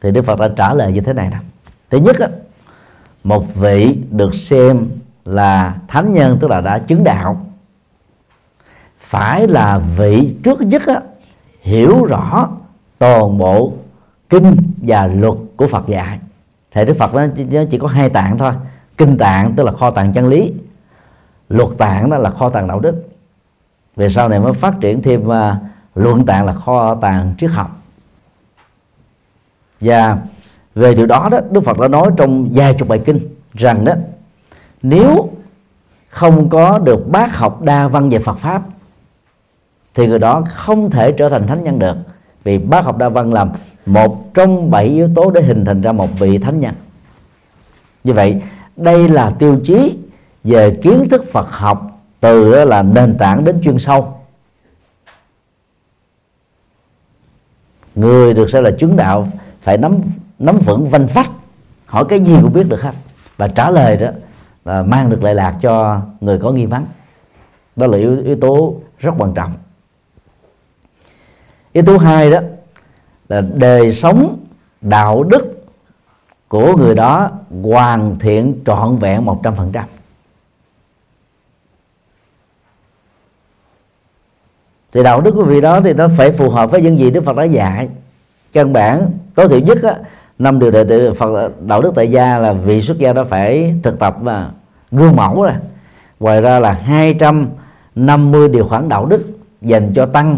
thì Đức Phật đã trả lời như thế này đó. Thứ nhất á, một vị được xem là thánh nhân tức là đã chứng đạo phải là vị trước nhất á, hiểu rõ toàn bộ kinh và luật của Phật dạy. Thì Đức Phật nó chỉ có hai tạng thôi. Kinh tạng tức là kho tàng chân lý. Luật tạng đó là kho tàng đạo đức. Về sau này mới phát triển thêm uh, luận tạng là kho tàng triết học? Và về điều đó đó, Đức Phật đã nói trong vài chục bài kinh rằng đó, nếu không có được bác học đa văn về Phật pháp, thì người đó không thể trở thành thánh nhân được. Vì bác học đa văn làm một trong bảy yếu tố để hình thành ra một vị thánh nhân. Như vậy, đây là tiêu chí về kiến thức Phật học từ là nền tảng đến chuyên sâu. Người được xem là chứng đạo phải nắm nắm vững vanh vách. Hỏi cái gì cũng biết được hết. Và trả lời đó là mang được lệ lạc cho người có nghi vấn. Đó là yếu, yếu tố rất quan trọng. Yếu tố hai đó là đời sống đạo đức của người đó hoàn thiện trọn vẹn một trăm phần trăm. Thì đạo đức của vị đó thì nó phải phù hợp với những gì Đức Phật đã dạy căn bản tối thiểu nhất á, năm điều đệ tử Phật đạo đức tại gia là vị xuất gia đó phải thực tập mà gương mẫu rồi. Ngoài ra là 250 điều khoản đạo đức dành cho tăng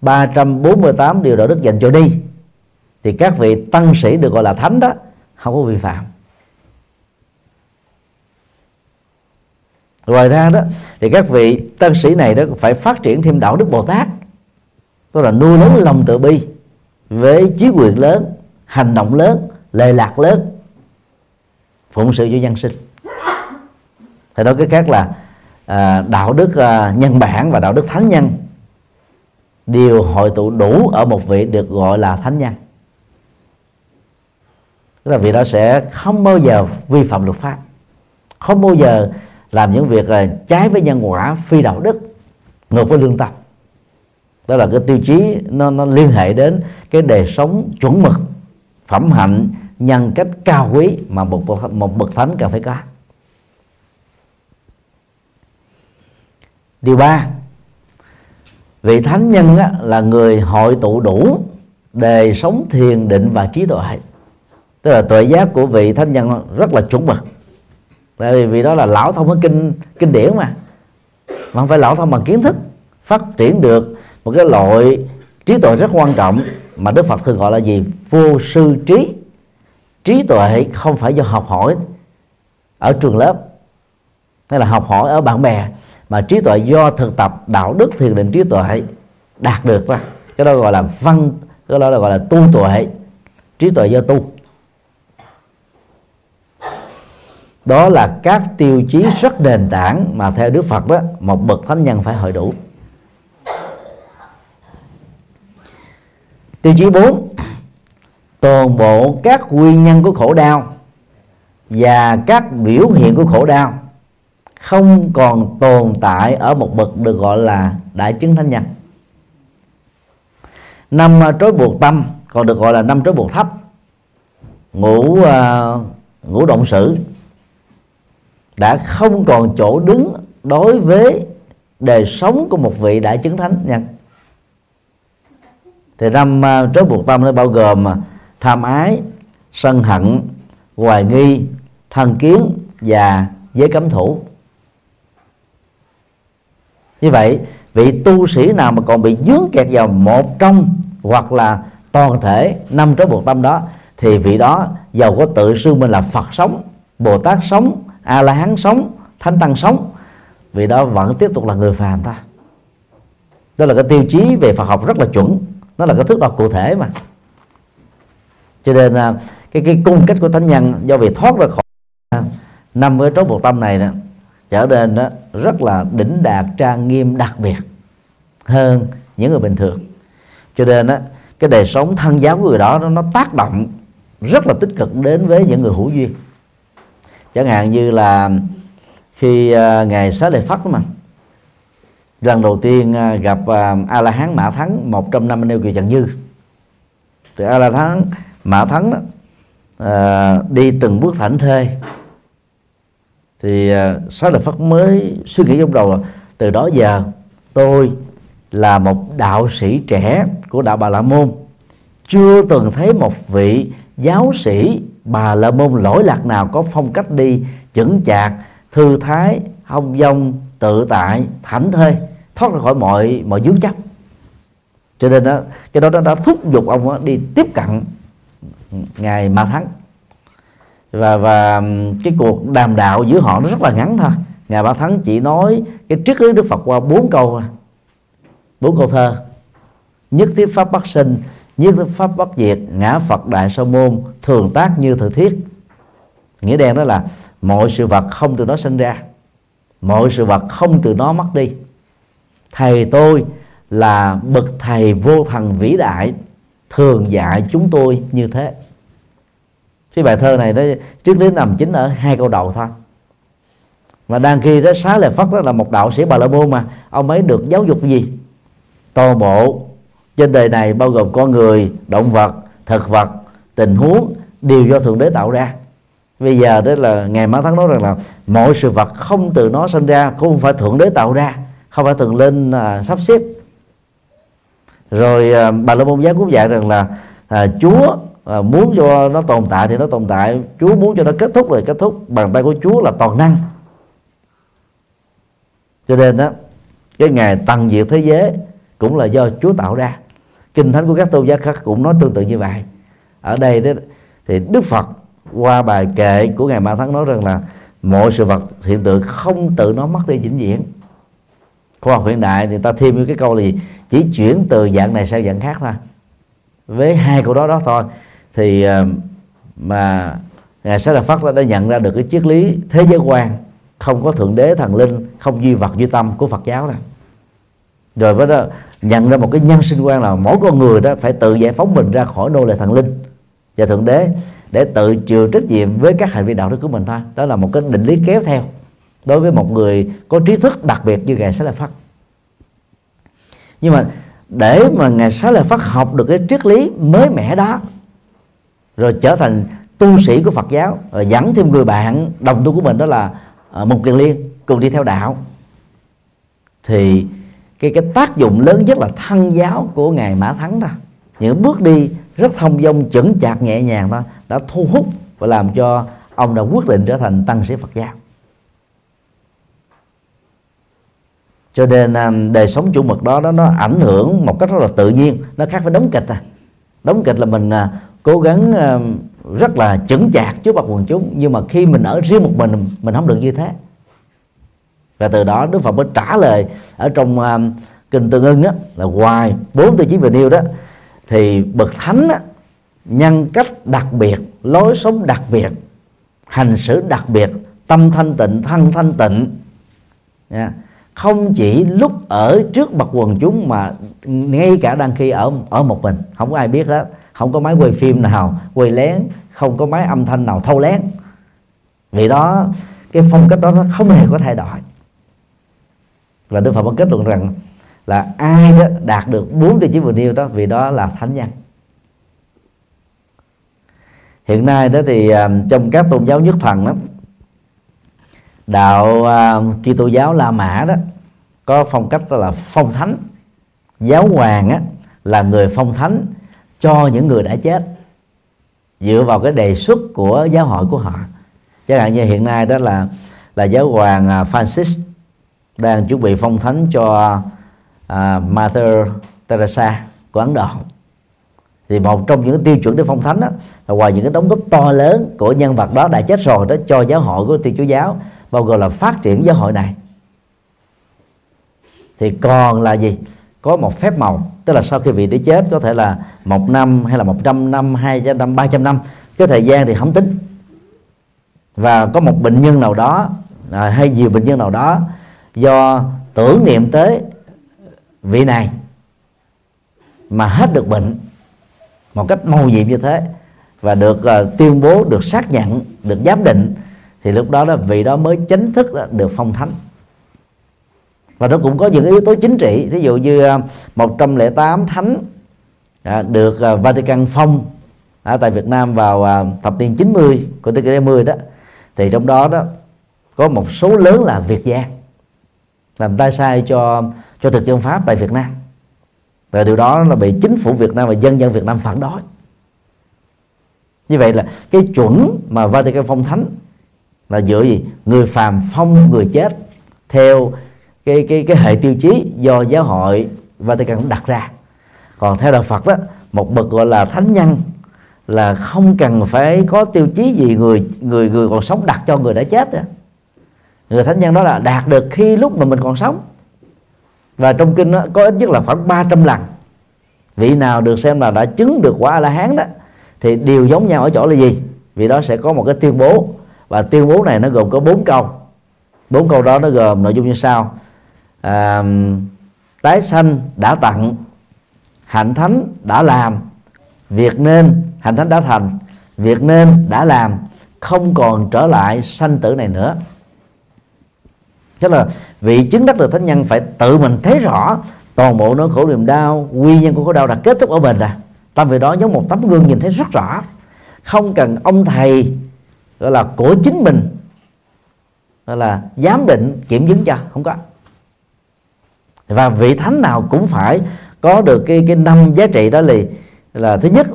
348 điều đạo đức dành cho đi. Thì các vị tăng sĩ được gọi là thánh đó không có vi phạm. Ngoài ra đó thì các vị tăng sĩ này đó phải phát triển thêm đạo đức bồ tát tức là nuôi lớn lòng từ bi với chí quyền lớn hành động lớn lệ lạc lớn phụng sự cho dân sinh. Thì nói cái khác là à, đạo đức à, nhân bản và đạo đức thánh nhân đều hội tụ đủ ở một vị được gọi là thánh nhân. Tức là vị đó sẽ không bao giờ vi phạm luật pháp không bao giờ làm những việc à, trái với nhân quả phi đạo đức ngược với lương tâm đó là cái tiêu chí nó nó liên hệ đến cái đời sống chuẩn mực phẩm hạnh nhân cách cao quý mà một một bậc thánh cần phải có. Điều ba vị thánh nhân á, là người hội tụ đủ đề sống thiền định và trí tuệ. Tức là tuệ giác của vị thánh nhân rất là chuẩn mực. Tại vì vì đó là lão thông với kinh kinh điển mà. Mà không phải lão thông bằng kiến thức phát triển được một cái loại trí tuệ rất quan trọng mà đức phật thường gọi là gì? Vô sư trí. Trí tuệ không phải do học hỏi ở trường lớp, hay là học hỏi ở bạn bè, mà trí tuệ do thực tập đạo đức thiền định trí tuệ đạt được ra cái đó gọi là văn, cái đó là gọi là tu tuệ. Trí tuệ do tu. Đó là các tiêu chí rất nền tảng mà theo Đức Phật đó, một bậc thánh nhân phải hội đủ. Tiêu chí 4 toàn bộ các nguyên nhân của khổ đau và các biểu hiện của khổ đau không còn tồn tại ở một bậc được gọi là đại chứng thánh nhân. Năm trói buộc tâm còn được gọi là năm trói buộc thấp ngũ uh, ngũ động sử đã không còn chỗ đứng đối với đời sống của một vị đại chứng thánh nhân thì năm à, trói buộc tâm nó bao gồm à, tham ái, sân hận, hoài nghi thân kiến và giới cấm thủ. Như vậy, vị tu sĩ nào mà còn bị dướng kẹt vào một trong hoặc là toàn thể năm trói buộc tâm đó, thì vị đó giàu có tự xưng mình là Phật sống, Bồ Tát sống A La Hán sống, Thánh Tăng sống. Vị đó vẫn tiếp tục là người phàm ta. Đó là cái tiêu chí về Phật học rất là chuẩn nó là cái thước đo cụ thể mà. Cho nên là cái cái cung cách của thánh nhân do việc thoát ra khỏi à, năm cái trốn một tâm này nè trở nên đó rất là đỉnh đạt trang nghiêm đặc biệt hơn những người bình thường. Cho nên đó cái đời sống thân giáo của người đó nó, nó tác động rất là tích cực đến với những người hữu duyên. Chẳng hạn như là khi uh, ngài xá lợi phất mà lần đầu tiên à, gặp à, a la hán mã thắng một trong năm anh yêu kiều trần dư. Thì a la hán mã thắng đó, à, đi từng bước thảnh thê. Thì à, sáu lợi phật mới suy nghĩ trong đầu là từ đó giờ tôi là một đạo sĩ trẻ của đạo bà la môn. Chưa từng thấy một vị giáo sĩ bà la môn lỗi lạc nào có phong cách đi chững chạc thư thái hông dông tự tại, thảnh thơi, thoát ra khỏi mọi mọi dướng chấp cho nên đó, cái đó nó đã thúc giục ông đó đi tiếp cận ngài ma thắng. Và và cái cuộc đàm đạo giữa họ nó rất là ngắn thôi. Ngài ba thắng chỉ nói cái triết lý đức phật qua bốn câu bốn câu thơ. Nhất thiết pháp bất sinh, nhất thiết pháp bất diệt, ngã phật đại sa môn, thường tác như thời thiết. Nghĩa đen đó là mọi sự vật không từ đó sinh ra mọi sự vật không từ nó mất đi. Thầy tôi là bậc thầy vô thần vĩ đại, thường dạy chúng tôi như thế. Cái bài thơ này đó, trước đến nằm chính ở hai câu đầu thôi. Mà đang khi đó xá lợi phất đó là một đạo sĩ bà la môn mà, ông ấy được giáo dục gì? Toàn bộ trên đời này bao gồm con người, động vật, thực vật, tình huống, đều do thượng đế tạo ra bây giờ đó là ngày má thắng nói rằng là mọi sự vật không từ nó sinh ra cũng không phải thượng đế tạo ra không phải từng lên à, sắp xếp. Rồi à, bà la môn giáo cũng dạy rằng là à, chúa à, muốn cho nó tồn tại thì nó tồn tại chúa muốn cho nó kết thúc rồi kết thúc bàn tay của chúa là toàn năng. Cho nên đó cái ngày tăng diệt thế giới cũng là do chúa tạo ra. Kinh thánh của các tôn giáo khác cũng nói tương tự như vậy. Ở đây đó, thì đức phật qua bài kệ của ngài ma thắng nói rằng là mọi sự vật hiện tượng không tự nó mất đi vĩnh viễn. Khoa học hiện đại thì ta thêm cái câu là gì? Chỉ chuyển từ dạng này sang dạng khác thôi. Với hai câu đó đó thôi, thì ờ, mà ngài sẽ là phát đã nhận ra được cái triết lý thế giới quan không có thượng đế, thần linh, không duy vật duy tâm của phật giáo này rồi với đó, nhận ra một cái nhân sinh quan là mỗi con người đó phải tự giải phóng mình ra khỏi nô lệ thần linh và thượng đế để tự chịu trách nhiệm với các hành vi đạo đức của mình thôi. Đó là một cái định lý kéo theo đối với một người có trí thức đặc biệt như ngài xá lợi phát nhưng mà để mà ngài xá lợi phát học được cái triết lý mới mẻ đó, rồi trở thành tu sĩ của Phật giáo, rồi dẫn thêm người bạn đồng tu của mình, đó là à, Mục Kiền Liên, cùng đi theo đạo, thì cái cái tác dụng lớn nhất là thân giáo của ngài Mã Thắng đó. Những bước đi rất thông dong chững chạc nhẹ nhàng đó đã thu hút và làm cho ông đã quyết định trở thành tăng sĩ Phật giáo. Cho nên à, đời sống chủ mực đó, đó nó ảnh hưởng một cách rất là tự nhiên. Nó khác với đóng kịch à. Đóng kịch là mình à, cố gắng à, rất là chững chạc trước mặt quần chúng nhưng mà khi mình ở riêng một mình mình không được như thế. Và từ đó Đức Phật mới trả lời ở trong uh, kinh tương ưng á là ngoài bốn tiêu chí về yêu đó thì bậc thánh á, nhân cách đặc biệt lối sống đặc biệt hành xử đặc biệt tâm thanh tịnh thân thanh tịnh. Yeah. không chỉ lúc ở trước mặt quần chúng mà ngay cả đang khi ở ở một mình. Không có ai biết hết. Không có máy quay phim nào quay lén. Không có máy âm thanh nào thâu lén. Vì đó cái phong cách đó nó không hề có thay đổi. Và đức phật có kết luận rằng là ai đó đạt được bốn tiêu chí vừa nêu đó vì đó là thánh nhân. Hiện nay đó thì à, trong các tôn giáo nhất thần đó đạo uh, Kitô giáo La Mã đó có phong cách đó là phong thánh. Giáo hoàng á, là người phong thánh cho những người đã chết dựa vào cái đề xuất của giáo hội của họ. Chẳng hạn như hiện nay đó là là giáo hoàng à, Francis đang chuẩn bị phong thánh cho uh, Mother Teresa của Ấn Độ. Thì một trong những tiêu chuẩn để phong thánh đó, là ngoài những cái đóng góp to lớn của nhân vật đó đã chết rồi đó cho giáo hội của Thiên Chúa giáo bao gồm là phát triển giáo hội này. Thì còn là gì? Có một phép màu tức là sau khi vị để chết có thể là một năm hay là một trăm năm hai trăm năm ba trăm năm cái thời gian thì không tính. Và có một bệnh nhân nào đó à, hay nhiều bệnh nhân nào đó do tưởng niệm tới vị này mà hết được bệnh một cách màu nhiệm như thế và được uh, tuyên bố được xác nhận được giám định thì lúc đó là vị đó mới chính thức được phong thánh. Và nó cũng có những yếu tố chính trị ví dụ như ờ, 108 thánh à, được uh, Vatican phong ở tại Việt Nam vào thập niên 90 của thế kỷ 20 đó. Thì trong đó đó có một số lớn là Việt gia làm tay sai cho cho thực dân Pháp tại Việt Nam. Và điều đó là bị chính phủ Việt Nam và dân dân Việt Nam phản đối. Như vậy là cái chuẩn mà Vatican phong thánh là dựa gì? Người phàm phong, người chết, theo cái cái cái hệ tiêu chí do giáo hội Vatican đặt ra. Còn theo đạo Phật đó một bậc gọi là thánh nhân là không cần phải có tiêu chí gì người người người còn sống đặt cho người đã chết đó. người thánh nhân đó là đạt được khi lúc mà mình còn sống và trong kinh đó, có ít nhất là khoảng 300 lần. Vị nào được xem là đã chứng được quả a la hán đó thì đều giống nhau ở chỗ là gì? Vì đó sẽ có một cái tuyên bố. Và tuyên bố này nó gồm có bốn câu. Bốn câu đó nó gồm nội dung như sau. À, tái sanh đã tặng hạnh thánh đã làm việc nên hạnh thánh đã thành việc nên đã làm không còn trở lại sanh tử này nữa tức là vị chứng đắc được thánh nhân phải tự mình thấy rõ toàn bộ nỗi khổ niềm đau nguyên nhân của khổ đau đã kết thúc ở mình rồi tâm vị đó giống một tấm gương nhìn thấy rất rõ. Không cần ông thầy, gọi là, của chính mình, gọi là, giám định, kiểm chứng cho, không có. Và vị thánh nào cũng phải có được cái cái năm giá trị đó là là thứ nhất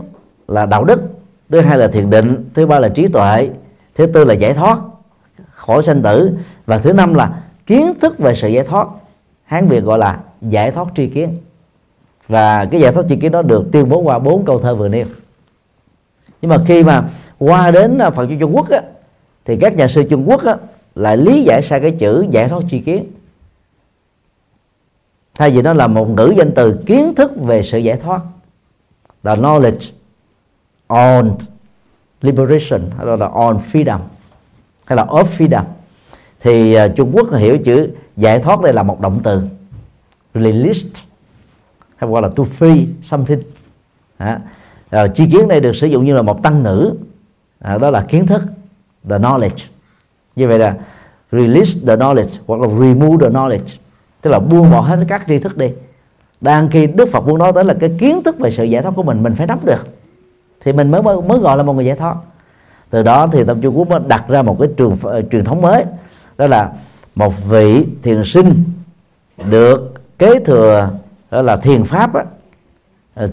là đạo đức, thứ hai là thiền định, thứ ba là trí tuệ, thứ tư là giải thoát khỏi sanh tử, và thứ năm là kiến thức về sự giải thoát. Hán việt gọi là giải thoát tri kiến. Và cái giải thoát tri kiến đó được tuyên bố qua bốn câu thơ vừa nêu. Nhưng mà khi mà qua đến à, phật giáo trung quốc á, thì các nhà sư trung quốc á, lại lý giải sai cái chữ giải thoát tri kiến. Thay vì nó là một ngữ danh từ kiến thức về sự giải thoát là knowledge on liberation hay là on freedom hay là of freedom thì à, Trung Quốc hiểu chữ giải thoát đây là một động từ. Released hay gọi là to free something. À, rồi, ờ, chi kiến đây được sử dụng như là một tăng ngữ. À, đó là kiến thức the knowledge. Như vậy là release the knowledge hoặc là remove the knowledge. Tức là buông bỏ hết các tri thức đi. Đang khi Đức Phật muốn nói tới là cái kiến thức về sự giải thoát của mình mình phải nắm được. Thì mình mới mới gọi là một người giải thoát. Từ đó thì tâm Trung Quốc mới đặt ra một cái trường uh, truyền thống mới đó là một vị thiền sinh được kế thừa đó là thiền pháp á,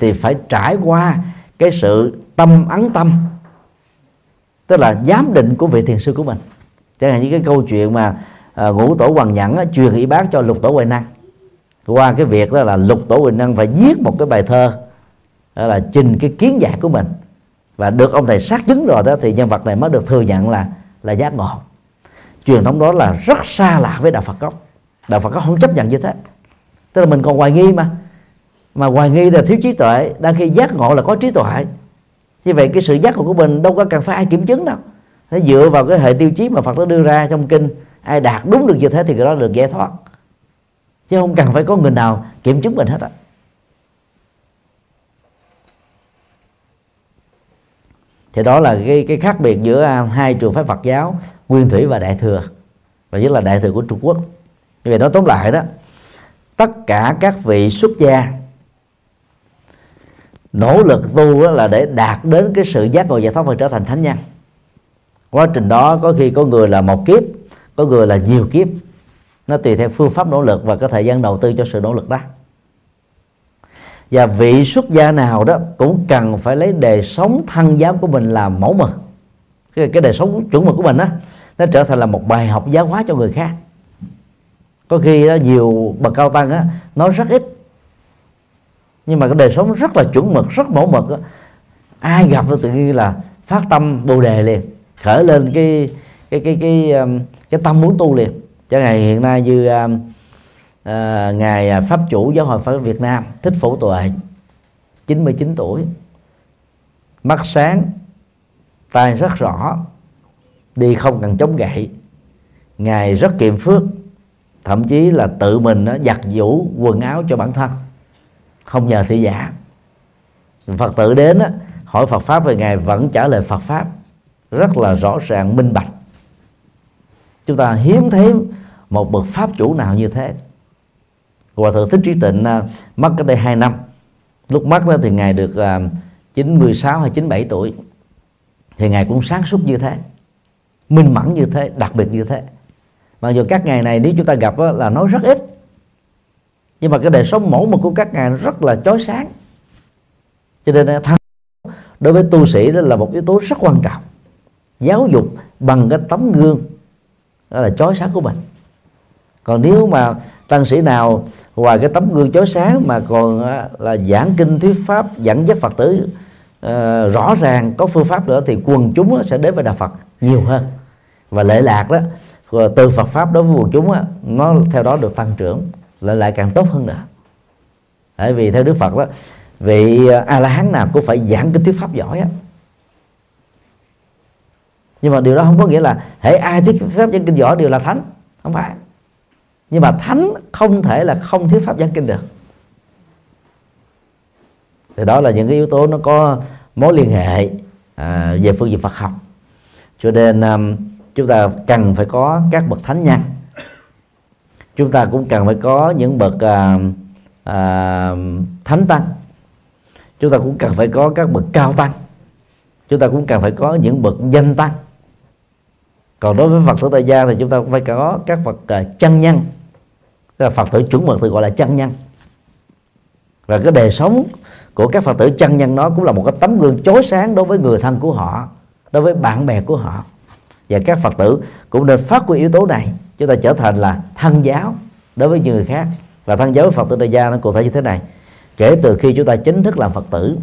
thì phải trải qua cái sự tâm ấn tâm tức là giám định của vị thiền sư của mình. Chẳng hạn như cái câu chuyện mà à, ngũ tổ hoàng nhẫn á, truyền y bác cho lục tổ huệ năng. Qua cái việc đó là lục tổ huệ năng phải viết một cái bài thơ đó là trình cái kiến giải của mình. Và được ông thầy xác chứng rồi đó thì nhân vật này mới được thừa nhận là là giác ngộ truyền thống đó là rất xa lạ với đạo Phật gốc. Đạo Phật gốc không chấp nhận như thế. Tức là mình còn hoài nghi mà. Mà hoài nghi là thiếu trí tuệ, đang khi giác ngộ là có trí tuệ. Như vậy cái sự giác ngộ của mình đâu có cần phải ai kiểm chứng đâu. Nó dựa vào cái hệ tiêu chí mà Phật đã đưa ra trong kinh, ai đạt đúng được như thế thì cái đó được giải thoát. Chứ không cần phải có người nào kiểm chứng mình hết á. Thì đó là cái cái khác biệt giữa à, hai trường phái Phật giáo Nguyên Thủy và Đại thừa và nhất là Đại thừa của Trung Quốc. Như vậy nói tóm lại đó tất cả các vị xuất gia nỗ lực tu là để đạt đến cái sự giác ngộ giải thoát và trở thành thánh nhân. Quá trình đó có khi có người là một kiếp có người là nhiều kiếp. Nó tùy theo phương pháp nỗ lực và cái thời gian đầu tư cho sự nỗ lực đó. Và vị xuất gia nào đó cũng cần phải lấy đời sống thân giáo của mình làm mẫu mực. Cái, cái đời sống chuẩn mực của mình đó nó trở thành là một bài học giáo hóa cho người khác. Có khi đó nhiều bậc cao tăng á nói rất ít. Nhưng mà cái đời sống rất là chuẩn mực rất mẫu mực đó. ai gặp nó tự nhiên là phát tâm bồ đề liền khởi lên cái cái cái cái um, cái tâm muốn tu liền. Chẳng hạn hiện nay như à, ngài pháp chủ giáo hội phật Việt Nam thích phổ tuệ 99 tuổi. Mắt sáng tai rất rõ đi không cần chống gậy. Ngài rất kiệm phước thậm chí là tự mình nó giặt giũ quần áo cho bản thân. Không nhờ thị giả. Phật tử đến đó, hỏi phật pháp về ngài vẫn trả lời phật pháp rất là rõ ràng minh bạch. Chúng ta hiếm thấy một bậc pháp chủ nào như thế. Hòa thượng thích trí tịnh à, mất cách đây 2 năm. Lúc mất đó thì ngài được à, 96 hay 97 tuổi. Thì ngài cũng sáng suốt như thế minh mẫn như thế đặc biệt như thế. Mặc dù các ngày này nếu chúng ta gặp đó, là nói rất ít. Nhưng mà cái đời sống mẫu mực của các ngài rất là chói sáng. Cho nên à, thân đối với tu sĩ đó là một yếu tố rất quan trọng. Giáo dục bằng cái tấm gương đó là chói sáng của mình. Còn nếu mà tăng sĩ nào ngoài cái tấm gương chói sáng mà còn à, là giảng kinh thuyết pháp dẫn dắt phật tử uh, rõ ràng có phương pháp nữa thì quần chúng sẽ đến với đạo phật nhiều hơn và lễ lạc đó từ phật pháp đối với quần chúng á, nó theo đó được tăng trưởng lại lại càng tốt hơn nữa. Bởi vì theo đức phật đó vị à, a la hán nào cũng phải giảng kinh thuyết pháp giỏi á. Nhưng mà điều đó không có nghĩa là hệ ai thuyết pháp giảng kinh giỏi đều là thánh. Không phải. Nhưng mà thánh không thể là không thuyết pháp giảng kinh được. Thì đó là những cái yếu tố nó có mối liên hệ à, về phương diện Phật học. Cho nên um, chúng ta cần phải có các bậc thánh nhân chúng ta cũng cần phải có những bậc à, à, thánh tăng. Chúng ta cũng cần phải có các bậc cao tăng. Chúng ta cũng cần phải có những bậc danh tăng. Còn đối với phật tử tại gia thì chúng ta cũng phải có các bậc à, chân nhân. Tức là phật tử chuẩn mực thì gọi là chân nhân. Và cái đời sống của các phật tử chân nhân đó cũng là một cái tấm gương chói sáng đối với người thân của họ đối với bạn bè của họ và các phật tử cũng nên phát huy yếu tố này, chúng ta trở thành là thân giáo đối với những người khác. Và thân giáo với phật tử đại gia nó cụ thể như thế này. Kể từ khi chúng ta chính thức làm phật tử,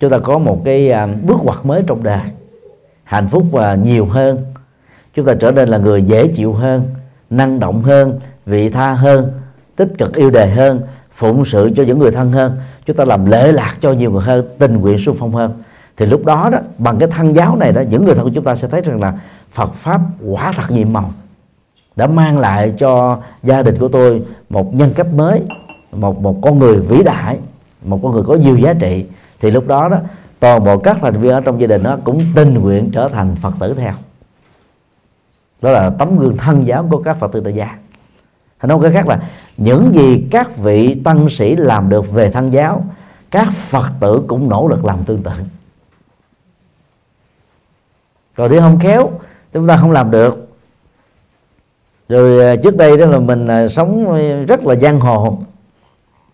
chúng ta có một cái à, bước ngoặt mới trong đời. Hạnh phúc và nhiều hơn. Chúng ta trở nên là người dễ chịu hơn, năng động hơn, vị tha hơn, tích cực yêu đề hơn, phụng sự cho những người thân hơn. Chúng ta làm lễ lạc cho nhiều người hơn, tình nguyện xung phong hơn thì lúc đó đó, bằng cái thân giáo này đó, những người thân của chúng ta sẽ thấy rằng là Phật pháp quả thật nhiệm màu, đã mang lại cho gia đình của tôi một nhân cách mới, một một con người vĩ đại, một con người có nhiều giá trị. Thì lúc đó đó, toàn bộ các thành viên ở trong gia đình đó cũng tình nguyện trở thành phật tử theo. Đó là tấm gương thân giáo của các phật tử tại gia. Hay nói cái khác là những gì các vị tăng sĩ làm được về thân giáo, các phật tử cũng nỗ lực làm tương tự còn nếu không khéo, chúng ta không làm được. Rồi à, trước đây đó là mình à, sống rất là giang hồ.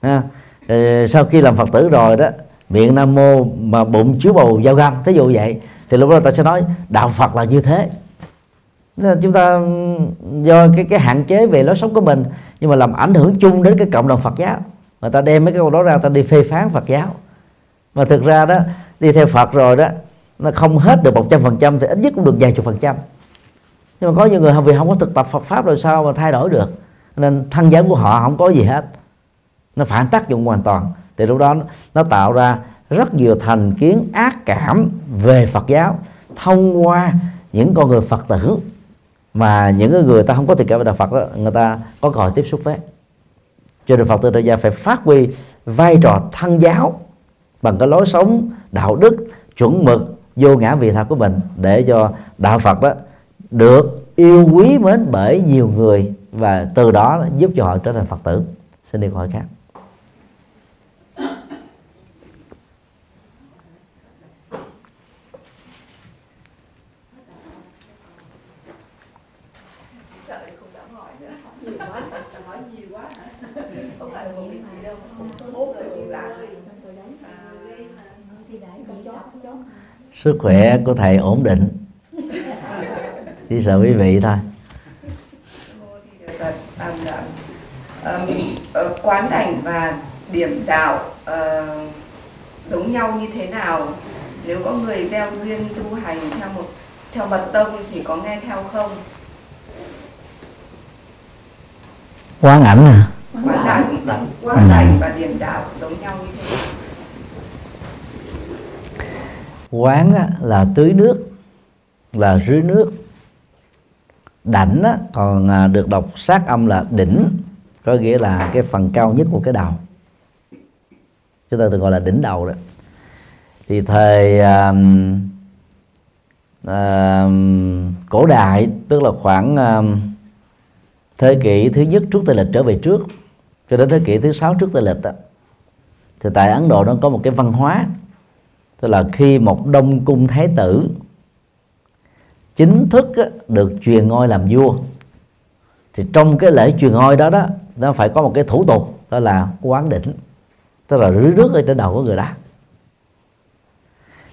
Ha. sau khi làm phật tử rồi đó, miệng nam mô mà bụng chứa bầu dao găm, thí dụ vậy, thì lúc đó ta sẽ nói, đạo phật là như thế. Nên chúng ta do cái cái hạn chế về lối sống của mình, nhưng mà làm ảnh hưởng chung đến cái cộng đồng Phật giáo. Người ta đem mấy cái câu đó ra, ta đi phê phán Phật giáo. Mà thực ra đó, đi theo Phật rồi đó nó không hết được một trăm phần trăm thì ít nhất cũng được vài chục phần trăm. Nhưng mà có những người vì không có thực tập Phật pháp rồi sao mà thay đổi được. Nên thân giáo của họ không có gì hết. Nó phản tác dụng hoàn toàn. Thì lúc đó nó tạo ra rất nhiều thành kiến ác cảm về Phật giáo thông qua những con người Phật tử mà những người ta không có thiện cảm về đạo Phật đó, người ta có cơ hội tiếp xúc với. Cho nên Phật tử tại gia phải phát huy vai trò thân giáo bằng cái lối sống đạo đức chuẩn mực vô ngã vị thật của mình để cho đạo Phật đó được yêu quý mến bởi nhiều người và từ đó giúp cho họ trở thành Phật tử. Xin đi câu hỏi khác. Sức khỏe của thầy ổn định. Chỉ sợ quý vị thôi. Quán đảnh và điểm đạo uh, giống nhau như thế nào? Nếu có người gieo duyên tu hành theo một theo mật tông thì có nghe theo không? Quán ảnh à quán đảnh quán đảnh và điểm đạo giống nhau như thế nào quán á, là tưới nước là rưới nước. Đảnh á, còn à, được đọc sát âm là đỉnh có nghĩa là cái phần cao nhất của cái đầu. Chúng ta thường gọi là đỉnh đầu đó. Thì thời à, à, cổ đại tức là khoảng à, thế kỷ thứ nhất trước tây lịch trở về trước cho đến thế kỷ thứ sáu trước tây lịch đó, thì tại ấn độ nó có một cái văn hóa tức là khi một đông cung thái tử chính thức được truyền ngôi làm vua, thì trong cái lễ truyền ngôi đó đó, nó phải có một cái thủ tục, đó là quán đỉnh tức là rưới nước ở trên đầu của người đó.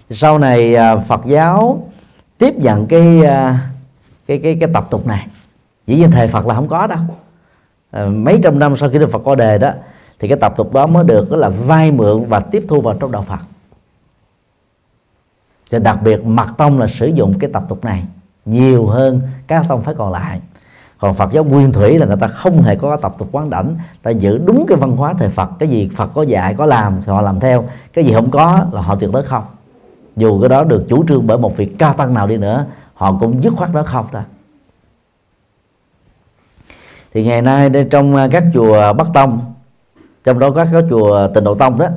Sau này à, Phật giáo tiếp nhận cái à, cái cái cái tập tục này. Dĩ nhiên thời Phật là không có đâu. À, mấy trăm năm sau khi Đức Phật qua đề đó, thì cái tập tục đó mới được, đó là vay mượn và tiếp thu vào trong đạo Phật và đặc biệt mật tông là sử dụng cái tập tục này nhiều hơn các tông phái còn lại còn Phật giáo nguyên thủy là người ta không hề có tập tục quán đảnh, ta giữ đúng cái văn hóa thời Phật, cái gì Phật có dạy, có làm thì họ làm theo, cái gì không có là họ tuyệt đối không dù cái đó được chủ trương bởi một vị cao tăng nào đi nữa, họ cũng dứt khoát đó không ra. thì ngày nay trong à, các chùa Bắc Tông, trong đó các chùa Tịnh Độ Tông đó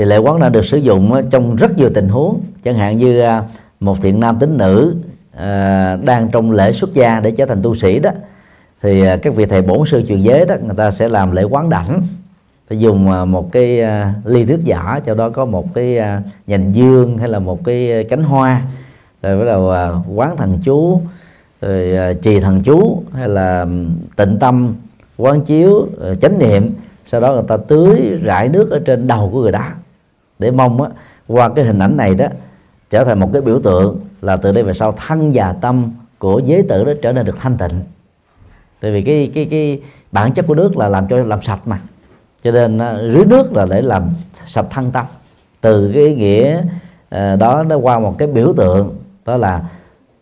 thì lễ quán đã được sử dụng ờ, trong rất nhiều tình huống. Chẳng hạn như ờ, một thiện nam tính nữ ờ, đang trong lễ xuất gia để trở thành tu sĩ đó, thì các vị thầy bổn sư truyền giới đó, người ta sẽ làm lễ quán đảnh. Phải dùng một cái ly nước giả cho đó có một cái nhành dương hay là một cái cánh hoa. Rồi bắt đầu quán thần chú, rồi trì thần chú hay là tịnh tâm, quán chiếu chánh niệm. Sau đó người ta tưới rải nước ở trên đầu của người đó để mong á, qua cái hình ảnh này đó trở thành một cái biểu tượng là từ đây về sau thân và tâm của giới tử đó trở nên được thanh tịnh. Tại vì cái cái cái bản chất của nước là làm cho làm sạch mà. Cho nên à, rưới nước là để làm sạch thân tâm. Từ cái ý nghĩa à, đó nó qua một cái biểu tượng đó là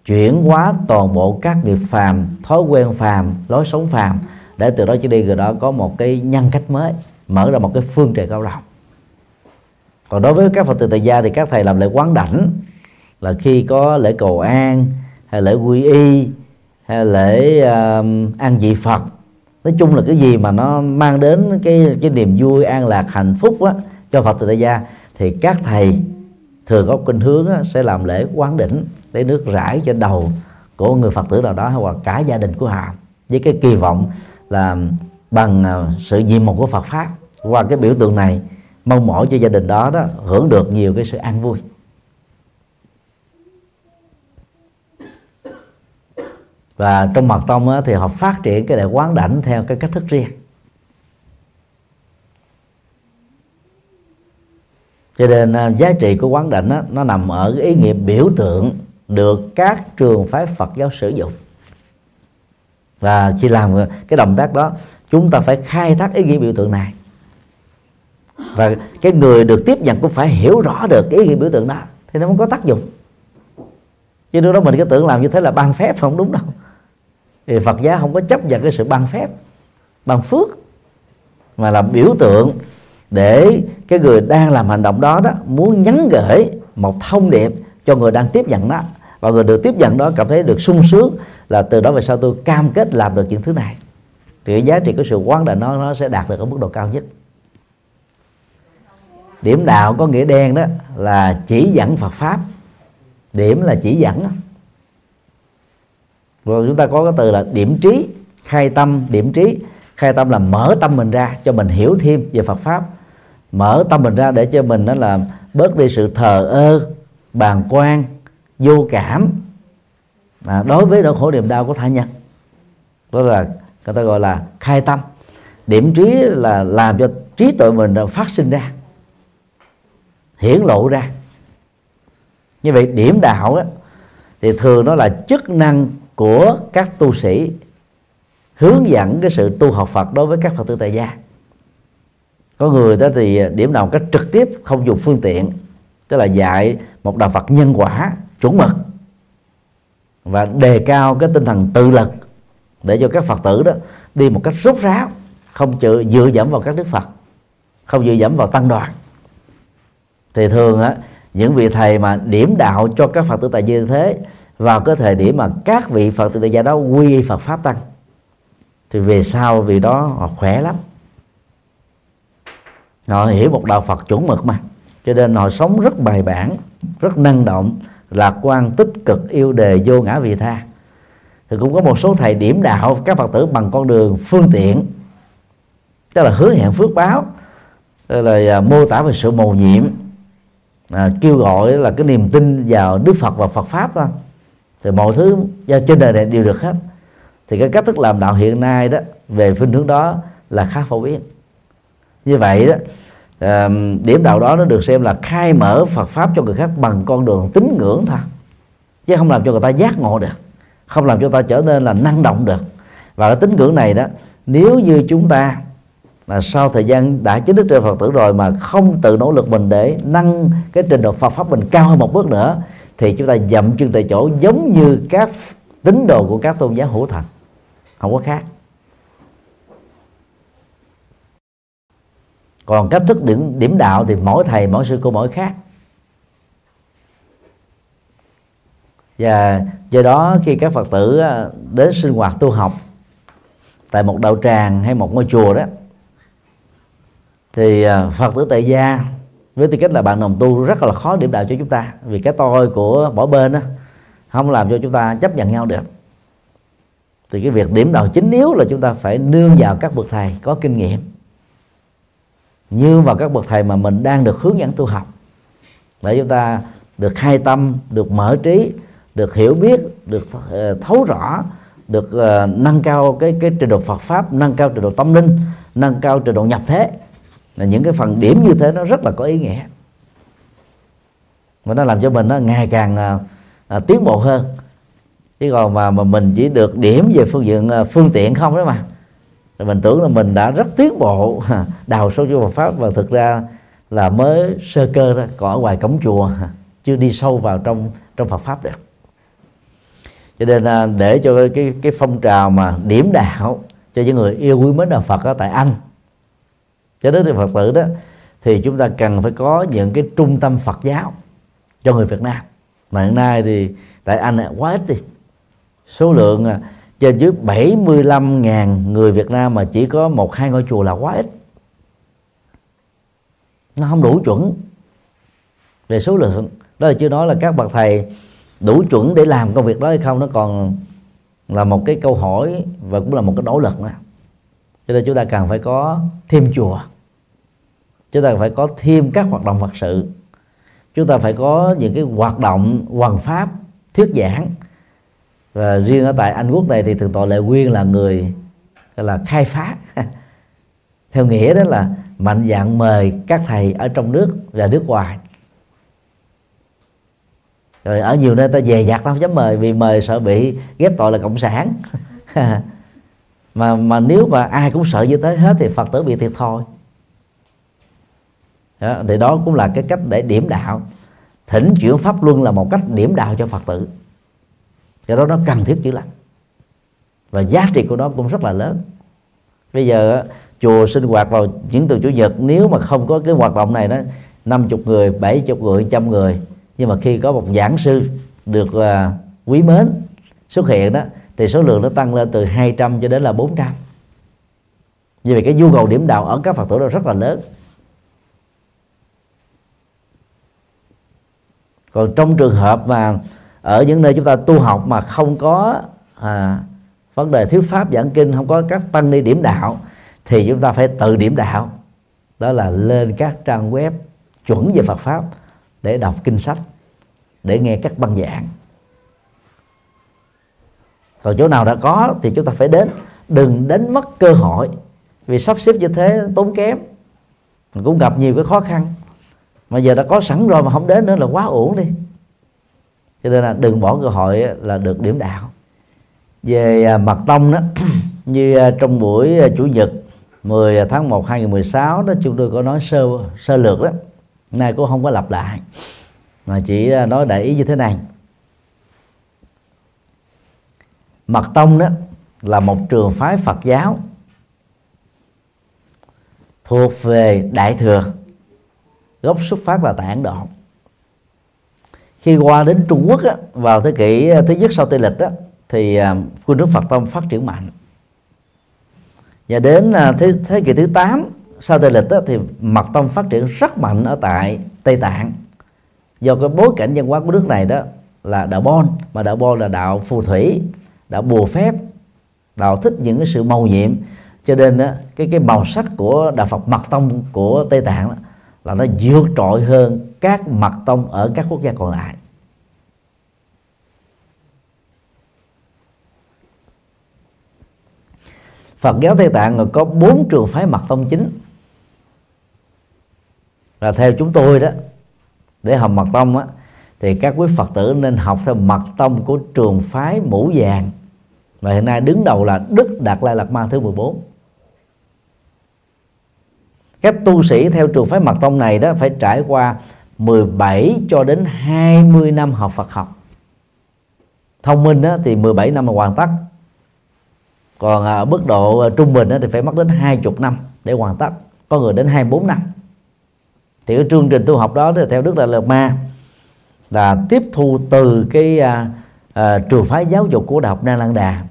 chuyển hóa toàn bộ các nghiệp phàm thói quen phàm lối sống phàm để từ đó trở đi người đó có một cái nhân cách mới mở ra một cái phương trời cao rộng còn đối với các phật tử tại gia thì các thầy làm lễ quán đảnh là khi có lễ cầu an hay lễ quy y hay lễ uh, an vị phật. Nói chung là cái gì mà nó mang đến cái cái niềm vui an lạc hạnh phúc á, cho phật tử tại gia thì các thầy thường có kinh hướng á, sẽ làm lễ quán đỉnh lấy nước rải trên đầu của người phật tử nào đó hoặc cả gia đình của họ với cái kỳ vọng là bằng uh, sự nhiệm mục của Phật pháp. Qua cái biểu tượng này mong mỏi cho gia đình đó đó hưởng được nhiều cái sự an vui. Và trong mật tông á, thì họ phát triển cái đại quán đảnh theo cái cách thức riêng. Cho nên à, giá trị của quán đảnh á, nó nằm ở cái ý nghĩa biểu tượng được các trường phái Phật giáo sử dụng. Và khi làm cái động tác đó chúng ta phải khai thác ý nghĩa biểu tượng này và cái người được tiếp nhận cũng phải hiểu rõ được cái ý nghĩa biểu tượng đó. Thì nó mới có tác dụng. Chứ lúc đó mình cứ tưởng làm như thế là ban phép, không đúng đâu. Thì Phật giáo không có chấp nhận cái sự ban phép, ban phước, mà là biểu tượng để cái người đang làm hành động đó đó muốn nhắn gửi một thông điệp cho người đang tiếp nhận đó. Và người được tiếp nhận đó cảm thấy được sung sướng là từ đó về sau tôi cam kết làm được những thứ này. Thì cái giá trị của sự quán đại nó nó sẽ đạt được ở mức độ cao nhất điểm đạo có nghĩa đen đó là chỉ dẫn Phật pháp. Điểm là chỉ dẫn rồi chúng ta có cái từ là điểm trí khai tâm điểm trí. Khai tâm là mở tâm mình ra cho mình hiểu thêm về Phật pháp. Mở tâm mình ra để cho mình đó là bớt đi sự thờ ơ bàng quan vô cảm. À, đối với nỗi khổ niềm đau của tha nhân. Đó là người ta gọi là khai tâm. Điểm trí là làm cho trí tuệ mình phát sinh ra hiển lộ ra. Như vậy điểm đạo á, thì thường nó là chức năng của các tu sĩ hướng dẫn cái sự tu học Phật đối với các Phật tử tại gia. Có người đó thì điểm nào cách trực tiếp không dùng phương tiện tức là dạy một đạo Phật nhân quả chuẩn mực và đề cao cái tinh thần tự lực để cho các Phật tử đó đi một cách rốt ráo không chịu dựa dẫm vào các đức Phật không dựa dẫm vào tăng đoàn thì thường á, những vị thầy mà điểm đạo cho các Phật tử tại như thế, vào cái thời điểm mà các vị Phật tử tại gia đó quy y Phật pháp tăng. Thì về sau vì đó họ khỏe lắm. Họ hiểu một đạo Phật chuẩn mực mà. Cho nên họ sống rất bài bản, rất năng động, lạc quan, tích cực, yêu đề, vô ngã vị tha. Thì cũng có một số thầy điểm đạo các phật tử bằng con đường phương tiện, tức là hứa hẹn phước báo, tức là à, mô tả về sự mầu nhiệm à, kêu gọi là cái niềm tin vào đức phật và phật pháp thôi. Thì mọi thứ trên đời này đều được hết. Thì cái cách thức làm đạo hiện nay đó về phương hướng đó là khá phổ biến. Như vậy đó à, điểm đạo đó nó được xem là khai mở Phật pháp cho người khác bằng con đường tín ngưỡng thôi. Chứ không làm cho người ta giác ngộ được. Không làm cho ta trở nên là năng động được. Và cái tín ngưỡng này đó nếu như chúng ta là sau thời gian đã chính thức trên Phật tử rồi mà không tự nỗ lực mình để nâng cái trình độ Phật pháp mình cao hơn một bước nữa, thì chúng ta dậm chân tại chỗ giống như các tín đồ của các tôn giáo hữu thần. Không có khác. Còn cách thức điểm điểm đạo thì mỗi thầy, mỗi sư cô mỗi khác. Và do đó khi các phật tử à, đến sinh hoạt tu học tại một đạo tràng hay một ngôi chùa đó thì à, phật tử tại gia với tư cách là bạn đồng tu rất là khó điểm đạo cho chúng ta vì cái tôi của mỗi bên đó không làm cho chúng ta chấp nhận nhau được. Thì cái việc điểm đầu chính yếu là chúng ta phải nương vào các bậc thầy có kinh nghiệm. Như vào các bậc thầy mà mình đang được hướng dẫn tu học. Để chúng ta được khai tâm, được mở trí, được hiểu biết, được ờ, thấu rõ, được ờ, nâng cao cái cái trình độ Phật pháp, nâng cao trình độ tâm linh, nâng cao trình độ nhập thế là những cái phần điểm như thế nó rất là có ý nghĩa. Và nó làm cho mình nó ngày càng à, à, tiến bộ hơn. Chứ còn mà mà mình chỉ được điểm về phương diện à, phương tiện không đó mà. Rồi mình tưởng là mình đã rất tiến bộ đào sâu vô Phật pháp và thực ra là mới sơ cơ đó còn ở ngoài cổng chùa chưa đi sâu vào trong trong Phật pháp được. Cho nên à, để cho cái cái phong trào mà điểm đạo cho những người yêu quý mến đạo Phật ở tại Anh cho đến thì Phật tử đó thì chúng ta cần phải có những cái trung tâm Phật giáo cho người Việt Nam. Mà hiện nay thì tại Anh quá ít đi. Số lượng à, trên dưới 75.000 người Việt Nam mà chỉ có một hai ngôi chùa là quá ít. Nó không đủ chuẩn về số lượng. Đó là chưa nói là các bậc thầy đủ chuẩn để làm công việc đó hay không nó còn là một cái câu hỏi và cũng là một cái nỗ lực nữa cho nên chúng ta cần phải có thêm chùa. Chúng ta phải có thêm các hoạt động phật sự. Chúng ta phải có những cái hoạt động hoàn pháp, thuyết giảng. Và riêng ở tại Anh Quốc này thì thượng tọa Lệ Quyên là người, gọi là, khai phá. Theo nghĩa đó là mạnh dạng mời các thầy ở trong nước và nước ngoài. Rồi ở nhiều nơi ta về giặt ta không dám mời vì mời sợ bị ghép tội là cộng sản. mà mà nếu mà ai cũng sợ như thế hết thì phật tử bị thiệt thôi đó, thì đó cũng là cái cách để điểm đạo. Thỉnh chuyển pháp luân là một cách điểm đạo cho phật tử. Cái đó nó cần thiết dữ lắm và giá trị của nó cũng rất là lớn. Bây giờ chùa sinh hoạt vào những từ chủ nhật nếu mà không có cái hoạt động này đó 50 người 70 người trăm người. Nhưng mà khi có một giảng sư được uh, quý mến xuất hiện đó thì số lượng nó tăng lên từ 200 cho đến là 400 vì vậy cái nhu cầu điểm đạo ở các phật tử đó rất là lớn. Còn trong trường hợp mà ở những nơi chúng ta tu học mà không có à, vấn đề thiếu pháp giảng kinh không có các tăng ni điểm đạo thì chúng ta phải tự điểm đạo. Đó là lên các trang web chuẩn về Phật pháp để đọc kinh sách để nghe các băng giảng còn chỗ nào đã có thì chúng ta phải đến. Đừng đánh mất cơ hội. Vì sắp xếp như thế tốn kém. Cũng gặp nhiều cái khó khăn. Mà giờ đã có sẵn rồi mà không đến nữa là quá uổng đi. Cho nên là đừng bỏ cơ hội là được điểm đạo. Về à, mặt tông đó, như à, trong buổi à, chủ nhật 10 tháng 1 2016 đó, chúng tôi có nói sơ sơ lược đó. Nay cũng không có lặp lại. Mà chỉ nói để ý như thế này. Mật tông đó là một trường phái phật giáo thuộc về đại thừa gốc xuất phát là tại ấn độ. Khi qua đến trung quốc á, vào thế kỷ à, thứ nhất sau tây lịch á, thì à, quân nước phật tông phát triển mạnh. Và đến à, thế, thế kỷ thứ 8 sau tây lịch á, thì mật tông phát triển rất mạnh ở tại tây tạng. Do cái bối cảnh văn hóa của nước này đó là đạo bon mà đạo bon là đạo phù thủy đã bùa phép đạo thích những cái sự màu nhiệm. Cho nên đó, cái cái màu sắc của đạo Phật mật tông của Tây Tạng đó, là nó vượt trội hơn các mật tông ở các quốc gia còn lại. Phật giáo Tây Tạng có bốn trường phái mật tông chính. Và theo chúng tôi đó để học mật tông á thì các quý Phật tử nên học theo mật tông của trường phái mũ vàng và hiện nay đứng đầu là Đức Đạt Lai Lạt Ma thứ 14 các tu sĩ theo trường phái mật tông này đó phải trải qua 17 cho đến 20 năm học Phật học. Thông minh đó, thì 17 năm là hoàn tất. Còn à, ở mức độ à, trung bình đó, thì phải mất đến 20 năm để hoàn tất có người đến 24 năm. Thì cái chương trình tu học đó thì theo Đức Đại Lạt Ma là tiếp thu từ cái à, à, trường phái giáo dục của Đại học Na Lan Đà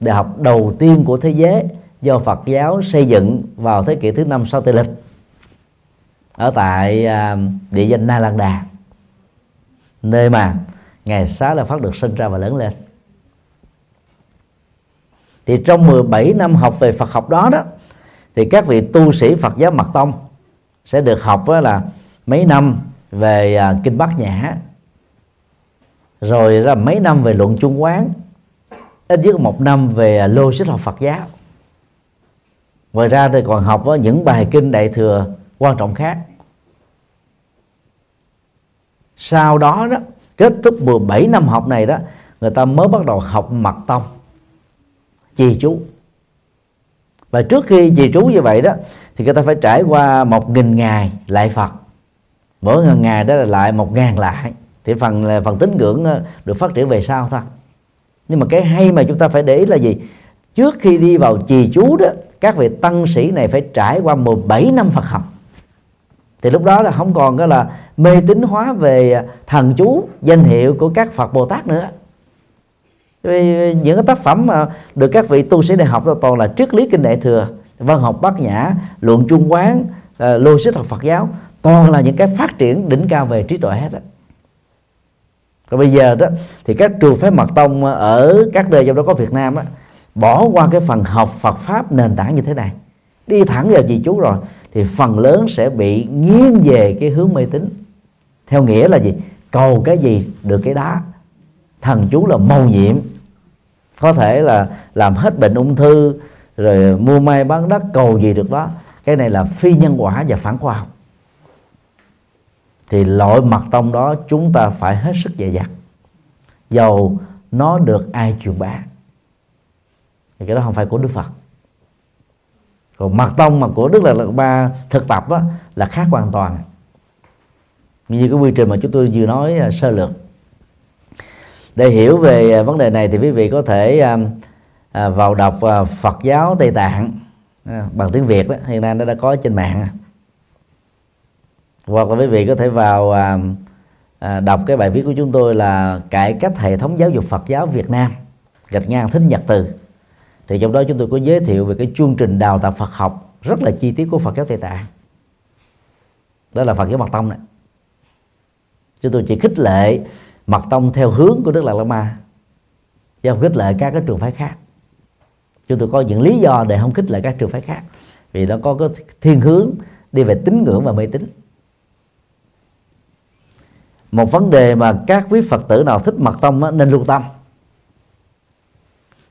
đại học đầu tiên của thế giới do Phật giáo xây dựng vào thế kỷ thứ năm sau Tây lịch ở tại à, địa danh Na Lan Đà nơi mà ngày Xá là Phát được sinh ra và lớn lên. Thì trong 17 năm học về Phật học đó đó thì các vị tu sĩ Phật giáo Mật Tông sẽ được học là mấy năm về à, kinh Bát Nhã rồi là mấy năm về luận chung Quán, ít nhất một năm về à, logic học Phật giáo. Ngoài ra thì còn học à, những bài kinh đại thừa quan trọng khác. Sau đó đó, kết thúc 17 năm học này đó, người ta mới bắt đầu học mật tông trì chú và trước khi trì chú như vậy đó, thì người ta phải trải qua một nghìn ngày lại Phật. Mỗi ngàn ngày đó là lại một ngàn lại thì phần là phần tín ngưỡng được phát triển về sau thôi. Nhưng mà cái hay mà chúng ta phải để ý là gì? Trước khi đi vào trì chú đó, các vị tăng sĩ này phải trải qua 17 năm Phật học. Thì lúc đó là không còn cái là mê tín hóa về thần chú, danh hiệu của các Phật Bồ Tát nữa. Vì những cái tác phẩm mà được các vị tu sĩ này học đó toàn là triết lý kinh đại thừa, văn học bát nhã, luận trung quán ờ, logic học Phật giáo, toàn là những cái phát triển đỉnh cao về trí tuệ hết á còn bây giờ đó, thì các trường phái mật tông ở các nơi trong đó có Việt Nam á, bỏ qua cái phần học Phật pháp nền tảng như thế này. Đi thẳng vào trì chú rồi, thì phần lớn sẽ bị nghiêng về cái hướng mê tín. Theo nghĩa là gì? Cầu cái gì được cái đá thần chú là mầu nhiệm. Có thể là làm hết bệnh ung thư, rồi mua may bán đất, cầu gì được đó. Cái này là phi nhân quả và phản khoa học thì loại mật tông đó chúng ta phải hết sức dè dặt. Dầu nó được ai truyền bá. Thì cái đó không phải của Đức Phật. Còn mật tông mà của đức là lạt Ba thực tập đó là khác hoàn toàn. Như cái quy trình mà chúng tôi vừa nói à, sơ lược. Để hiểu về à, vấn đề này thì quý vị có thể à, vào đọc Phật giáo Tây Tạng bằng tiếng Việt đó hiện nay nó đã có trên mạng hoặc là quý vị có thể vào à, à, đọc cái bài viết của chúng tôi là cải cách hệ thống giáo dục Phật giáo Việt Nam gạch ngang thính nhật từ. Thì trong đó chúng tôi có giới thiệu về cái chương trình đào tạo Phật học rất là chi tiết của Phật giáo Tây Tạng. Đó là Phật giáo Mật Tông này. Chúng tôi chỉ khích lệ Mật Tông theo hướng của Đức Lạc Lama chứ không khích lệ các cái trường phái khác. Chúng tôi có những lý do để không khích lệ các trường phái khác vì nó có cái thiên hướng đi về tín ngưỡng và mê tín một vấn đề mà các quý phật tử nào thích mật tông á, nên lưu tâm.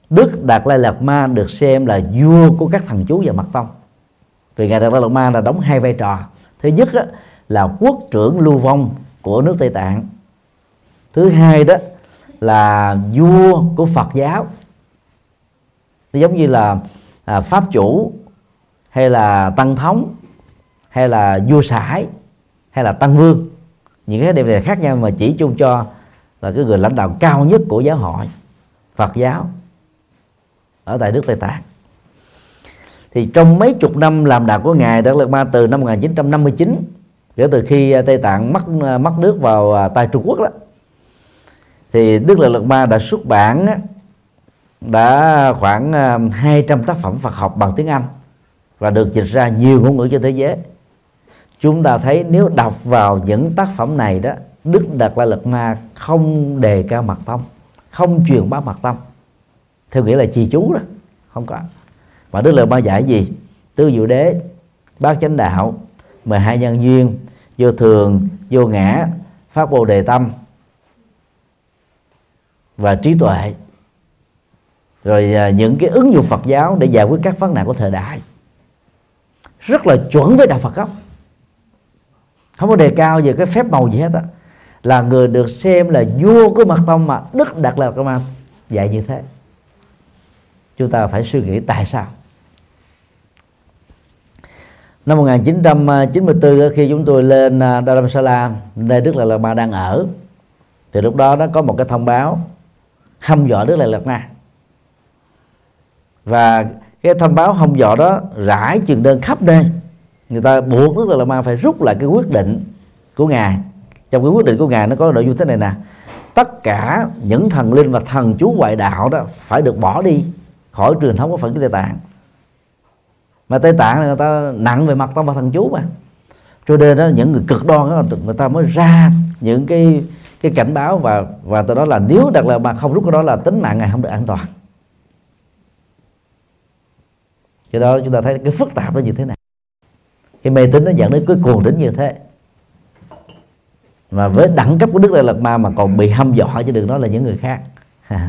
Đức đạt lai lạt ma được xem là vua của các thần chú và mật tông. Vì ngài đạt lai lạt ma là đóng hai vai trò. Thứ nhất á, là quốc trưởng lưu vong của nước tây tạng. Thứ hai đó là vua của phật giáo. Nó giống như là à, pháp chủ hay là tăng thống hay là vua sải hay là tăng vương những cái điều này khác nhau mà chỉ chung cho là cái người lãnh đạo cao nhất của giáo hội, Phật giáo, ở tại nước Tây Tạng. Thì trong mấy chục năm làm đạo của ngài Đạt Lạt Ma từ năm 1959 kể từ khi Tây Tạng mất mất nước vào à, tay Trung Quốc đó, thì Đức Lạt Lạt Ma đã xuất bản đã khoảng à, 200 tác phẩm Phật học bằng tiếng Anh và được dịch ra nhiều ngôn ngữ trên thế giới chúng ta thấy nếu đọc vào những tác phẩm này đó, đức đạt la lật ma không đề cao mật tông, không truyền bá mật tông. Theo nghĩa là trì chú đó, không có. Mà đức lật ma giải gì? Tứ diệu đế, bát chánh đạo, mười hai nhân duyên, vô thường, vô ngã, pháp bồ đề tâm và trí tuệ. Rồi à, những cái ứng dụng Phật giáo để giải quyết các vấn nạn của thời đại. Rất là chuẩn với đạo Phật gốc không có đề cao về cái phép màu gì hết á. Là người được xem là vua của mật tông mà đức đạt là công an. Dạy như thế. Chúng ta phải suy nghĩ tại sao? Năm 1994 khi chúng tôi lên à, Dharamsala nơi Đức Lạt Lạt Ma đang ở thì lúc đó nó có một cái thông báo hâm dọa Đức Lạt Lạt Ma. Và cái thông báo hâm dọa đó rải trường đơn khắp nơi người ta buộc Đức Dalai Ma phải rút lại cái quyết định của ngài. Trong cái quyết định của ngài nó có nội dung thế này nè. Tất cả những thần linh và thần chú ngoại đạo đó phải được bỏ đi khỏi truyền thống của Phật Tây Tạng. Mà Tây Tạng là người ta nặng về mặt tâm và thần chú mà. Cho nên đó, những người cực đoan đó, người ta mới ra những cái cái cảnh báo và và từ đó là nếu đặt là mà không rút cái đó là tính mạng ngài không được an toàn. Cho đó chúng ta thấy cái phức tạp nó như thế này cái mê tín nó dẫn đến cái cuồng tín như thế. Mà với đẳng cấp của đức đại lạt ma mà còn bị hâm dọa chứ đừng nói là những người khác.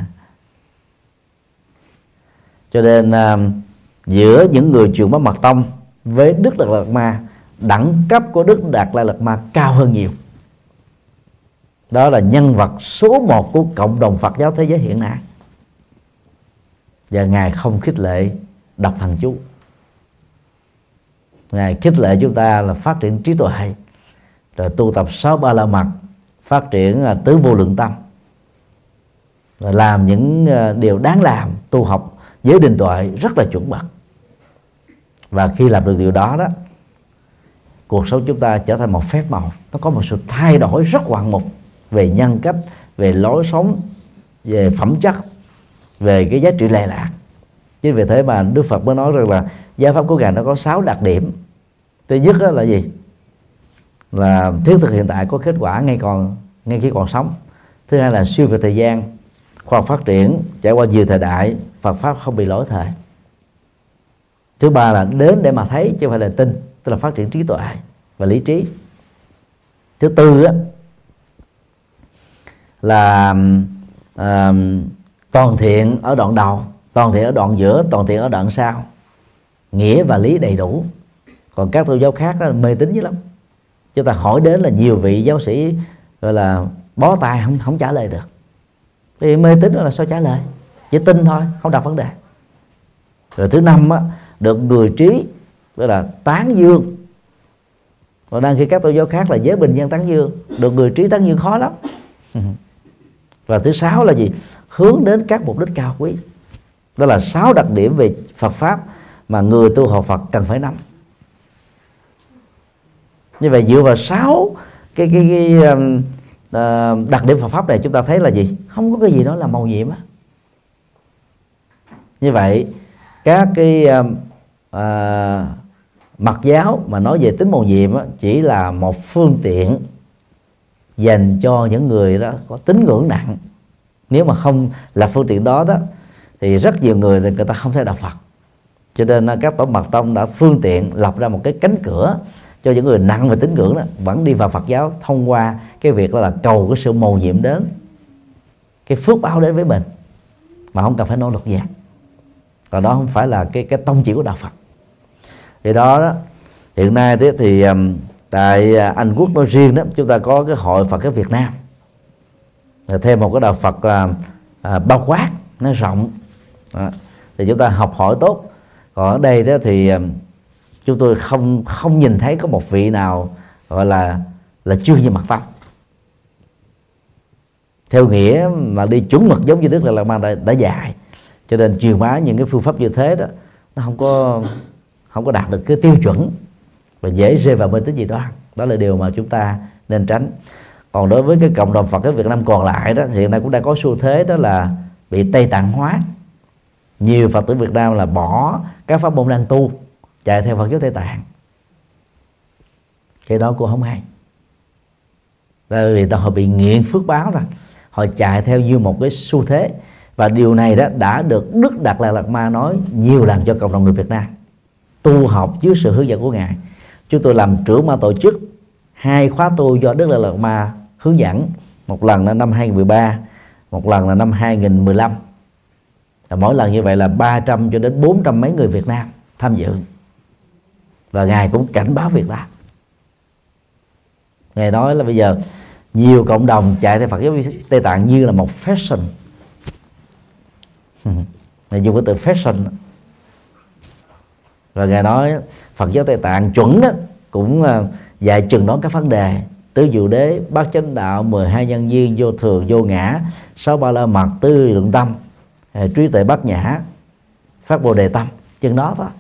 Cho nên uh, giữa những người truyền bá mật tông với đức đại lạt ma đẳng cấp của đức đạt lai lạt ma cao hơn nhiều. Đó là nhân vật số một của cộng đồng phật giáo thế giới hiện nay. Và ngài không khích lệ đọc thần chú ngài khích lệ chúng ta là phát triển trí tuệ rồi tu tập sáu ba la mật, phát triển à, tứ vô lượng tâm. Rồi làm những à, điều đáng làm, tu học giới định tuệ rất là chuẩn mực. Và khi làm được điều đó đó, cuộc sống chúng ta trở thành một phép màu. Nó có một sự thay đổi rất ngoạn mục về nhân cách, về lối sống, về phẩm chất, về cái giá trị lệ lạc chính vì thế mà đức phật mới nói rằng là giáo pháp của ngài nó có sáu đặc điểm. Thứ nhất là gì? Là thiết thực hiện tại có kết quả ngay còn ngay khi còn sống. Thứ hai là siêu về thời gian khoa học phát triển trải qua nhiều thời đại Phật pháp không bị lỗi thời. Thứ ba là đến để mà thấy chứ không phải là tin tức là phát triển trí tuệ và lý trí. Thứ tư á, là à, toàn thiện ở đoạn đầu toàn thiện ở đoạn giữa toàn thiện ở đoạn sau. Nghĩa và lý đầy đủ. Còn các tôn giáo khác đó, mê tín dữ lắm. Chúng ta hỏi đến là nhiều vị giáo sĩ gọi là bó tay không không trả lời được. Vì mê tín là sao trả lời? Chỉ tin thôi không đặt vấn đề. Rồi thứ năm á, được người trí tức là tán dương. Còn đang khi các tôn giáo khác là giới bình dân tán dương được người trí tán dương khó lắm. Và thứ sáu là gì? Hướng đến các mục đích cao quý đó là sáu đặc điểm về Phật pháp mà người tu học Phật cần phải nắm. Như vậy dựa vào sáu cái cái, cái uh, đặc điểm Phật pháp này chúng ta thấy là gì? Không có cái gì đó là màu nhiệm á. Như vậy các cái uh, uh, giáo mà nói về tính màu nhiệm á, chỉ là một phương tiện dành cho những người đó có tính ngưỡng nặng. Nếu mà không là phương tiện đó đó thì rất nhiều người thì người ta không thể đạo Phật. Cho nên à, các tổ mật tông đã phương tiện lập ra một cái cánh cửa cho những người nặng về tín ngưỡng đó vẫn đi vào Phật giáo thông qua cái việc đó là cầu cái sự mầu nhiệm đến cái phước báo đến với mình mà không cần phải nỗ lực gì còn đó không phải là cái cái tông chỉ của đạo Phật. Thì đó, đó hiện nay thế thì tại à, Anh Quốc nói riêng đó chúng ta có cái hội Phật cái Việt Nam. Thêm một cái đạo Phật là à, bao quát nó rộng đó. thì chúng ta học hỏi tốt. Còn ở đây đó thì um, chúng tôi không không nhìn thấy có một vị nào gọi là là chưa như mặt pháp. Theo nghĩa mà đi chuẩn mực giống như đức là mang đã, đã dạy. Cho nên truyền bá những cái phương pháp như thế đó nó không có không có đạt được cái tiêu chuẩn và dễ rơi vào mê tín dị đoan. Đó là điều mà chúng ta nên tránh. Còn đối với cái cộng đồng Phật ở Việt Nam còn lại đó hiện nay cũng đang có xu thế đó là bị Tây Tạng hóa nhiều Phật tử Việt Nam là bỏ các pháp môn đang tu, chạy theo Phật giáo Tây Tạng. Cái đó cũng không hay. Tại vì họ bị nghiện phước báo rồi họ chạy theo như một cái xu thế. Và điều này đó đã được Đức Đạt Lai Lạt Ma nói nhiều lần cho cộng đồng người Việt Nam. Tu học dưới sự hướng dẫn của ngài. Chúng tôi làm trưởng ma tổ chức. Hai khóa tu do Đức Đạt Lạt Ma hướng dẫn. Một lần là năm 2013 một lần là năm 2015 và mỗi lần như vậy là 300 cho đến 400 mấy người Việt Nam tham dự. Và ngài cũng cảnh báo việc đó ngài nói là bây giờ nhiều cộng đồng chạy theo Phật giáo Tây Tạng như là một fashion. Ngài dùng cái từ fashion. Và ngài nói Phật giáo Tây Tạng chuẩn đó cũng à, dạy chừng đón các vấn đề. Tứ diệu đế, bát chánh đạo 12 nhân duyên, vô thường, vô ngã, sáu ba la mật, tư lượng tâm. Ờ, trí tuệ bát nhã phát bồ đề tâm chừng đó đó.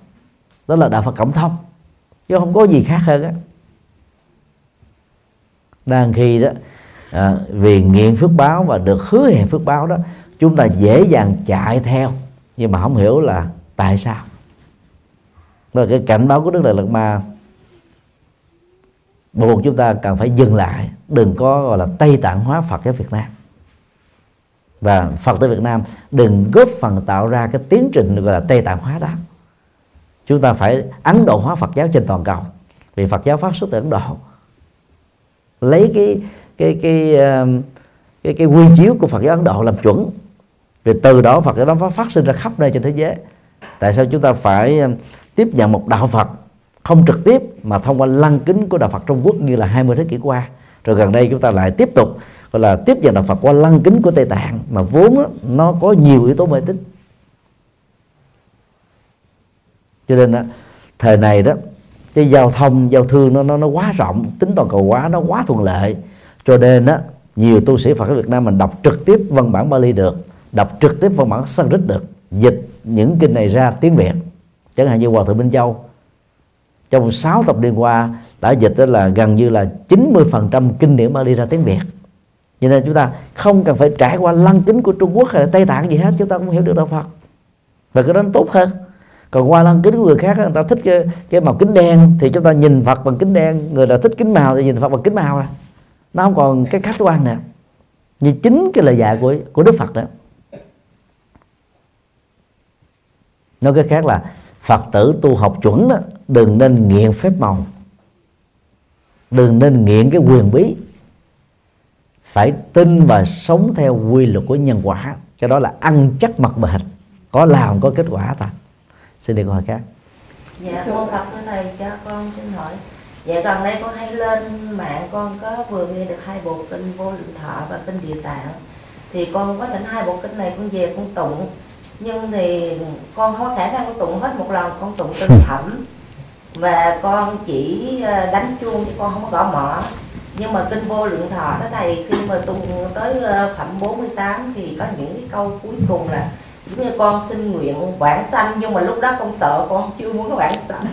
Đó là đạo Phật cộng thông chứ không có gì khác hơn á. Đang khi đó à, vì nghiện phước báo và được hứa hẹn phước báo đó chúng ta dễ dàng chạy theo nhưng mà không hiểu là tại sao. Đó là cái cảnh báo của đức đại lạt ma. Buộc chúng ta cần phải dừng lại đừng có gọi là tây tạng hóa phật ở việt nam và phật tại việt nam đừng góp phần tạo ra cái tiến trình gọi là tây tạng hóa đó chúng ta phải ấn độ hóa phật giáo trên toàn cầu. Vì phật giáo phát xuất từ ấn độ. Lấy cái cái cái cái cái, cái quy chiếu của phật giáo ấn độ làm chuẩn. Vì từ đó phật giáo đó phát sinh ra khắp nơi trên thế giới. Tại sao chúng ta phải um, tiếp nhận một đạo phật không trực tiếp mà thông qua lăng kính của đạo Phật Trung Quốc như là 20 thế kỷ qua? Rồi gần đây chúng ta lại tiếp tục gọi là tiếp nhận đạo Phật qua lăng kính của Tây Tạng mà vốn đó, nó có nhiều yếu tố mê tín. Cho nên đó, thời này đó cái giao thông giao thương nó nó nó quá rộng tính toàn cầu quá nó quá thuận lợi. Cho nên đó nhiều tu sĩ Phật ở Việt Nam mình đọc trực tiếp văn bản Bali được đọc trực tiếp văn bản Sanskrit được dịch những kinh này ra tiếng Việt. Chẳng hạn như Hòa thượng Minh Châu trong 6 tập liên qua đã dịch đó là gần như là 90% kinh điển Bali ra tiếng Việt cho nên chúng ta không cần phải trải qua lăng kính của Trung Quốc hay là Tây Tạng gì hết chúng ta cũng hiểu được đạo Phật. Và cái đó nó tốt hơn. Còn qua lăng kính của người khác người ta thích cái, cái màu kính đen thì chúng ta nhìn Phật bằng kính đen người nào thích kính màu thì nhìn Phật bằng kính màu rồi nó không còn cái khách quan nữa. Như chính cái lời dạy của của Đức Phật đó. Nói cái khác là Phật tử tu học chuẩn đó đừng nên nghiện phép màu. Đừng nên nghiện cái quyền bí phải tin và sống theo quy luật của nhân quả. Cái đó là ăn chắc mặt bền có làm, có kết quả ta. Xin đi câu hỏi khác. Dạ con Phật thưa thầy cho con xin hỏi. Dạ gần đây con hay lên mạng, con có vừa nghe được hai bộ kinh vô lượng thọ và kinh địa tạng. Thì con có thỉnh hai bộ kinh này, con về con tụng. Nhưng thì con không có khả năng tụng hết một lần, con tụng từng thẩm. Và con chỉ ờ, đánh chuông chứ con không có gõ mỏ nhưng mà kinh vô lượng thọ đó thầy khi mà tu tới ờ, phẩm 48 thì có những cái câu cuối cùng là giống như con xin nguyện quảng sanh. Nhưng mà lúc đó con sợ con chưa muốn có quảng sanh.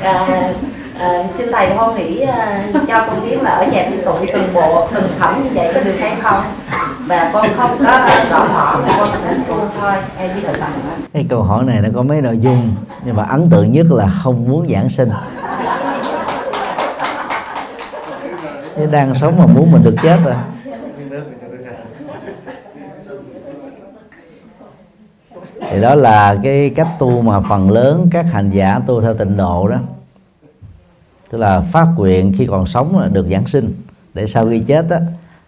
À, à, xin thầy hoan hỷ à, cho con biết là ở nhà tôi tụng từng bộ từng phẩm như vậy có được hay không? Và con không có gõ mỏ mà con sẽ tu thôi. Em biết được cái câu hỏi này nó có mấy nội dung nhưng mà ấn tượng nhất là không muốn giảng sinh. Thế đang sống mà muốn mình được chết rồi. Thì đó là cái cách tu mà phần lớn các hành giả tu theo tịnh độ đó. Tức là phát nguyện khi còn sống là được giảng sinh. Để sau khi chết đó,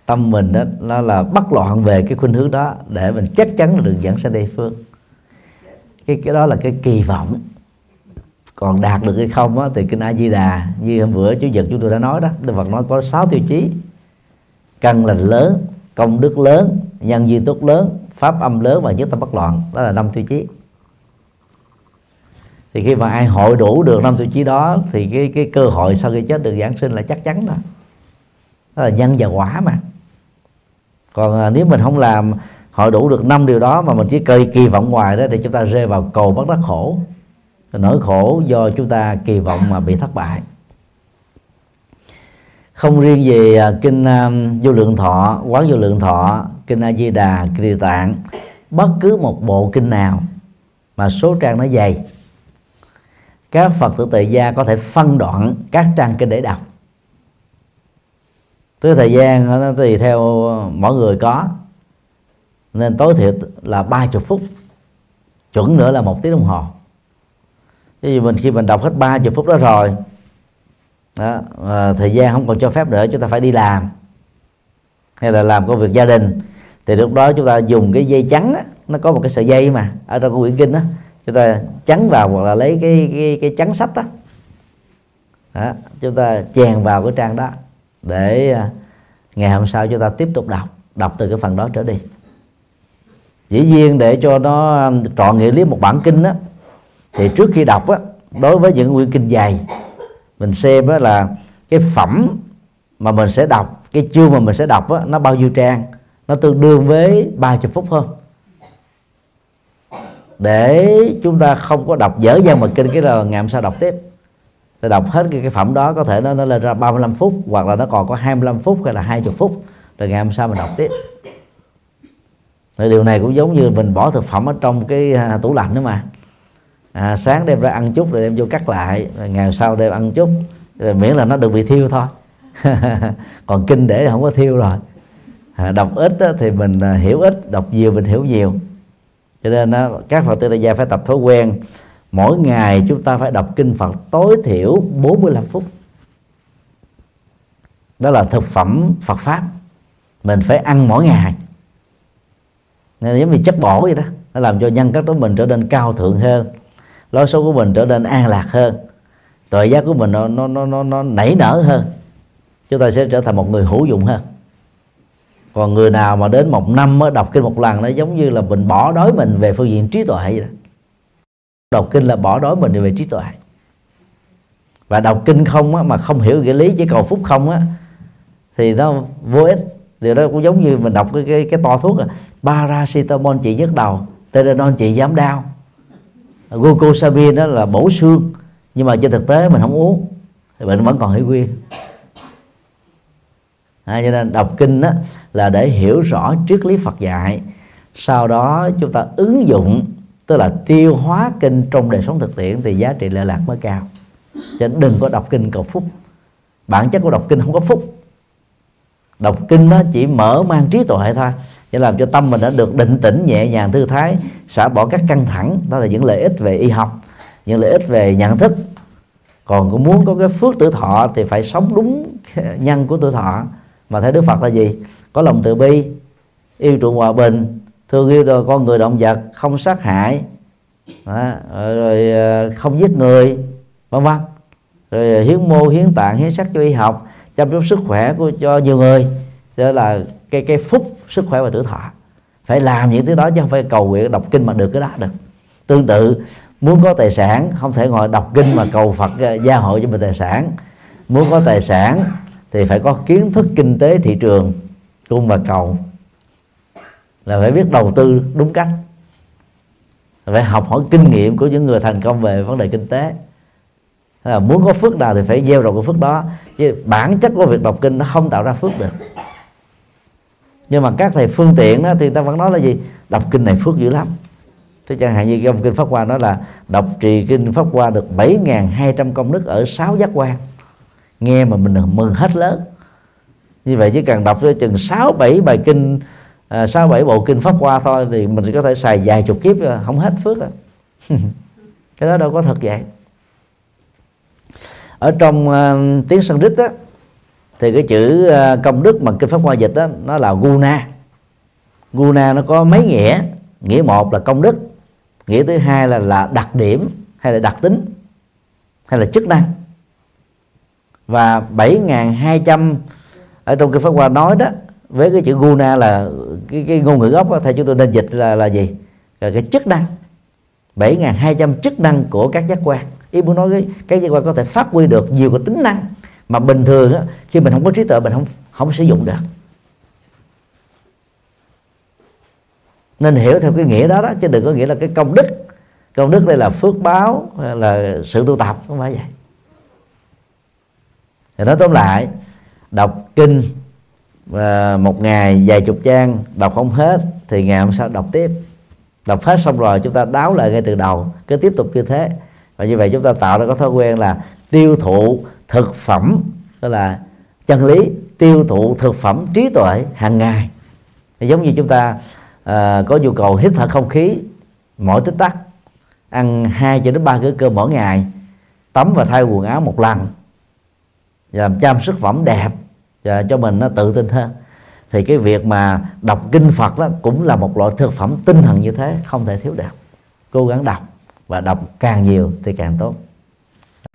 tâm mình đó nó là bất loạn về cái khuynh hướng đó để mình chắc chắn là được giảng sanh tây phương. Cái cái đó là cái kỳ vọng còn đạt được hay không á, thì kinh A Di Đà như hôm bữa chủ nhật chúng tôi đã nói đó Đức Phật nói có 6 tiêu chí. Căn lành lớn công đức lớn nhân duy tốt lớn pháp âm lớn và nhất tâm bất loạn. Đó là năm tiêu chí. Thì khi mà ai hội đủ được năm tiêu chí đó thì cái cái cơ hội sau khi chết được giảng sinh là chắc chắn đó. Đó là nhân và quả mà. Còn à, nếu mình không làm hội đủ được năm điều đó mà mình chỉ kỳ kỳ vọng ngoài đó thì chúng ta rơi vào cầu bất đắc khổ nỗi khổ do chúng ta kỳ vọng mà bị thất bại. Không riêng về à, kinh um, vô lượng thọ quán vô lượng thọ kinh a di đà kinh địa tạng bất cứ một bộ kinh nào mà số trang nó dày các phật tử tại gia có thể phân đoạn các trang kinh để đọc. Tới thời gian à, nó tùy theo mỗi người có nên tối thiểu là ba chục phút chuẩn nữa là một tiếng đồng hồ. Ví dụ mình khi mình đọc hết ba chục phút đó rồi đó, à, thời gian không còn cho phép nữa chúng ta phải đi làm. Hay là làm công việc gia đình. Thì lúc đó chúng ta dùng cái dây trắng á, nó có một cái sợi dây mà ở trong quyển kinh đó chúng ta chắn vào hoặc là lấy cái cái cái chắn sách đó, đó chúng ta chèn vào cái trang đó để à, ngày hôm sau chúng ta tiếp tục đọc đọc từ cái phần đó trở đi. Dĩ nhiên để cho nó à, trọn nghĩa lý một bản kinh đó thì trước khi đọc á đối với những quyển kinh dày mình xem đó là cái phẩm mà mình sẽ đọc cái chương mà mình sẽ đọc á, nó bao nhiêu trang nó tương đương với 30 phút hơn. Để chúng ta không có đọc dở dang mà kinh cái là ngày hôm sau đọc tiếp. Ta đọc hết cái, cái phẩm đó có thể nó, nó lên ra 35 phút hoặc là nó còn có 25 phút hay là 20 phút rồi ngày hôm sau mình đọc tiếp. Thì điều này cũng giống như mình bỏ thực phẩm ở trong cái à, tủ lạnh đó mà à, sáng đem ra ăn chút rồi đem vô cắt lại rồi ngày sau đem ăn chút. Rồi miễn là nó được bị thiêu thôi. Còn kinh để không có thiêu rồi. À, đọc ít á, thì mình à, hiểu ít đọc nhiều mình hiểu nhiều. Cho nên á, các phật tử đại gia phải tập thói quen. Mỗi ngày chúng ta phải đọc kinh Phật tối thiểu 45 phút. Đó là thực phẩm Phật pháp. Mình phải ăn mỗi ngày. Nên giống như chất bổ vậy đó. Nó làm cho nhân cách của mình trở nên cao thượng hơn lối sống của mình trở nên an lạc hơn. Tội giác của mình nó nó nó nó, nó nảy nở hơn. Chúng ta sẽ trở thành một người hữu dụng hơn. Còn người nào mà đến một năm mới đọc kinh một lần nó giống như là mình bỏ đói mình về phương diện trí tuệ vậy đó. Đọc kinh là bỏ đói mình về trí tuệ. Và đọc kinh không á, mà không hiểu nghĩa lý chỉ cầu phúc không á thì nó vô ích. Điều đó cũng giống như mình đọc cái cái, cái to thuốc à. Paracetamol trị nhức đầu teranol trị giảm đau glucosamine đó là bổ xương nhưng mà trên thực tế mình không uống thì bệnh vẫn còn hữu nguyên à, cho nên đọc kinh đó là để hiểu rõ triết lý Phật dạy sau đó chúng ta ứng dụng tức là tiêu hóa kinh trong đời sống thực tiễn thì giá trị lệ lạc mới cao. Cho nên đừng có đọc kinh cầu phúc. Bản chất của đọc kinh không có phúc. Đọc kinh nó chỉ mở mang trí tuệ thôi để làm cho tâm mình đã được định tĩnh nhẹ nhàng thư thái xả bỏ các căng thẳng. Đó là những lợi ích về y học những lợi ích về nhận thức. Còn cũng muốn có cái phước tử thọ thì phải sống đúng nhân của tuổi thọ. Mà thấy đức phật là gì? Có lòng từ bi yêu chuộng hòa bình thương yêu rồi con người động vật không sát hại đó, rồi ờ, không giết người vân vân. Rồi ờ, hiến mô hiến tạng hiến sắc cho y học chăm sóc sức khỏe của cho nhiều người. Đó là cái cái phúc sức khỏe và tuổi thọ. Phải làm những thứ đó chứ không phải cầu nguyện đọc kinh mà được cái đó được. Tương tự, muốn có tài sản, không thể ngồi đọc kinh mà cầu phật ờ, gia hộ cho mình tài sản. Muốn có tài sản thì phải có kiến thức kinh tế thị trường cung và cầu. Là phải biết đầu tư đúng cách. Phải học hỏi kinh nghiệm của những người thành công về vấn đề kinh tế. Là muốn có phước nào thì phải gieo trồng cái phước đó. Chứ bản chất của việc đọc kinh nó không tạo ra phước được nhưng mà các thầy phương tiện đó thì ta vẫn nói là gì? Đọc kinh này phước dữ lắm. Thế chẳng hạn như ông kinh pháp hoa nói là đọc trì kinh pháp hoa được 7.200 công đức ở sáu giác quan. Nghe mà mình mừng hết lớn. Như vậy chỉ cần đọc chừng sáu bảy bài kinh à, sáu bảy bộ kinh pháp hoa thôi thì mình sẽ có thể xài vài chục kiếp à, không hết phước rồi à. cái đó đâu có thật vậy. Ở trong uh, tiếng Sanskrit á thì cái chữ ờ, công đức mà kinh pháp hoa dịch đó nó là guna. Guna nó có mấy nghĩa? Nghĩa một là công đức nghĩa thứ hai là là đặc điểm hay là đặc tính hay là chức năng. Và 7.200 ở trong cái pháp hoa nói đó với cái chữ guna là cái, cái ngôn ngữ gốc đó, theo chúng tôi nên dịch là là gì? Là cái chức năng. 7.200 chức năng của các giác quan. Ý muốn nói cái cái giác quan có thể phát huy được nhiều cái tính năng mà bình thường á, khi mình không có trí tuệ mình không không sử dụng được. Nên hiểu theo cái nghĩa đó đó chứ đừng có nghĩa là cái công đức. Công đức đây là phước báo hay là sự tu tập không phải vậy. Thì nói tóm lại đọc kinh và một ngày vài chục trang đọc không hết thì ngày hôm sau đọc tiếp. Đọc hết xong rồi chúng ta đáo lại ngay từ đầu cứ tiếp tục như thế. Và như vậy chúng ta tạo ra có thói quen là tiêu thụ thực phẩm tức là chân lý tiêu thụ thực phẩm trí tuệ hàng ngày. Giống như chúng ta à, có nhu cầu hít thở không khí mỗi tích tắc ăn hai cho đến ba bữa cơm mỗi ngày tắm và thay quần áo một lần và làm chăm sức phẩm đẹp và cho mình nó tự tin hơn. Thì cái việc mà đọc kinh Phật đó cũng là một loại thực phẩm tinh thần như thế không thể thiếu được. Cố gắng đọc và đọc càng nhiều thì càng tốt.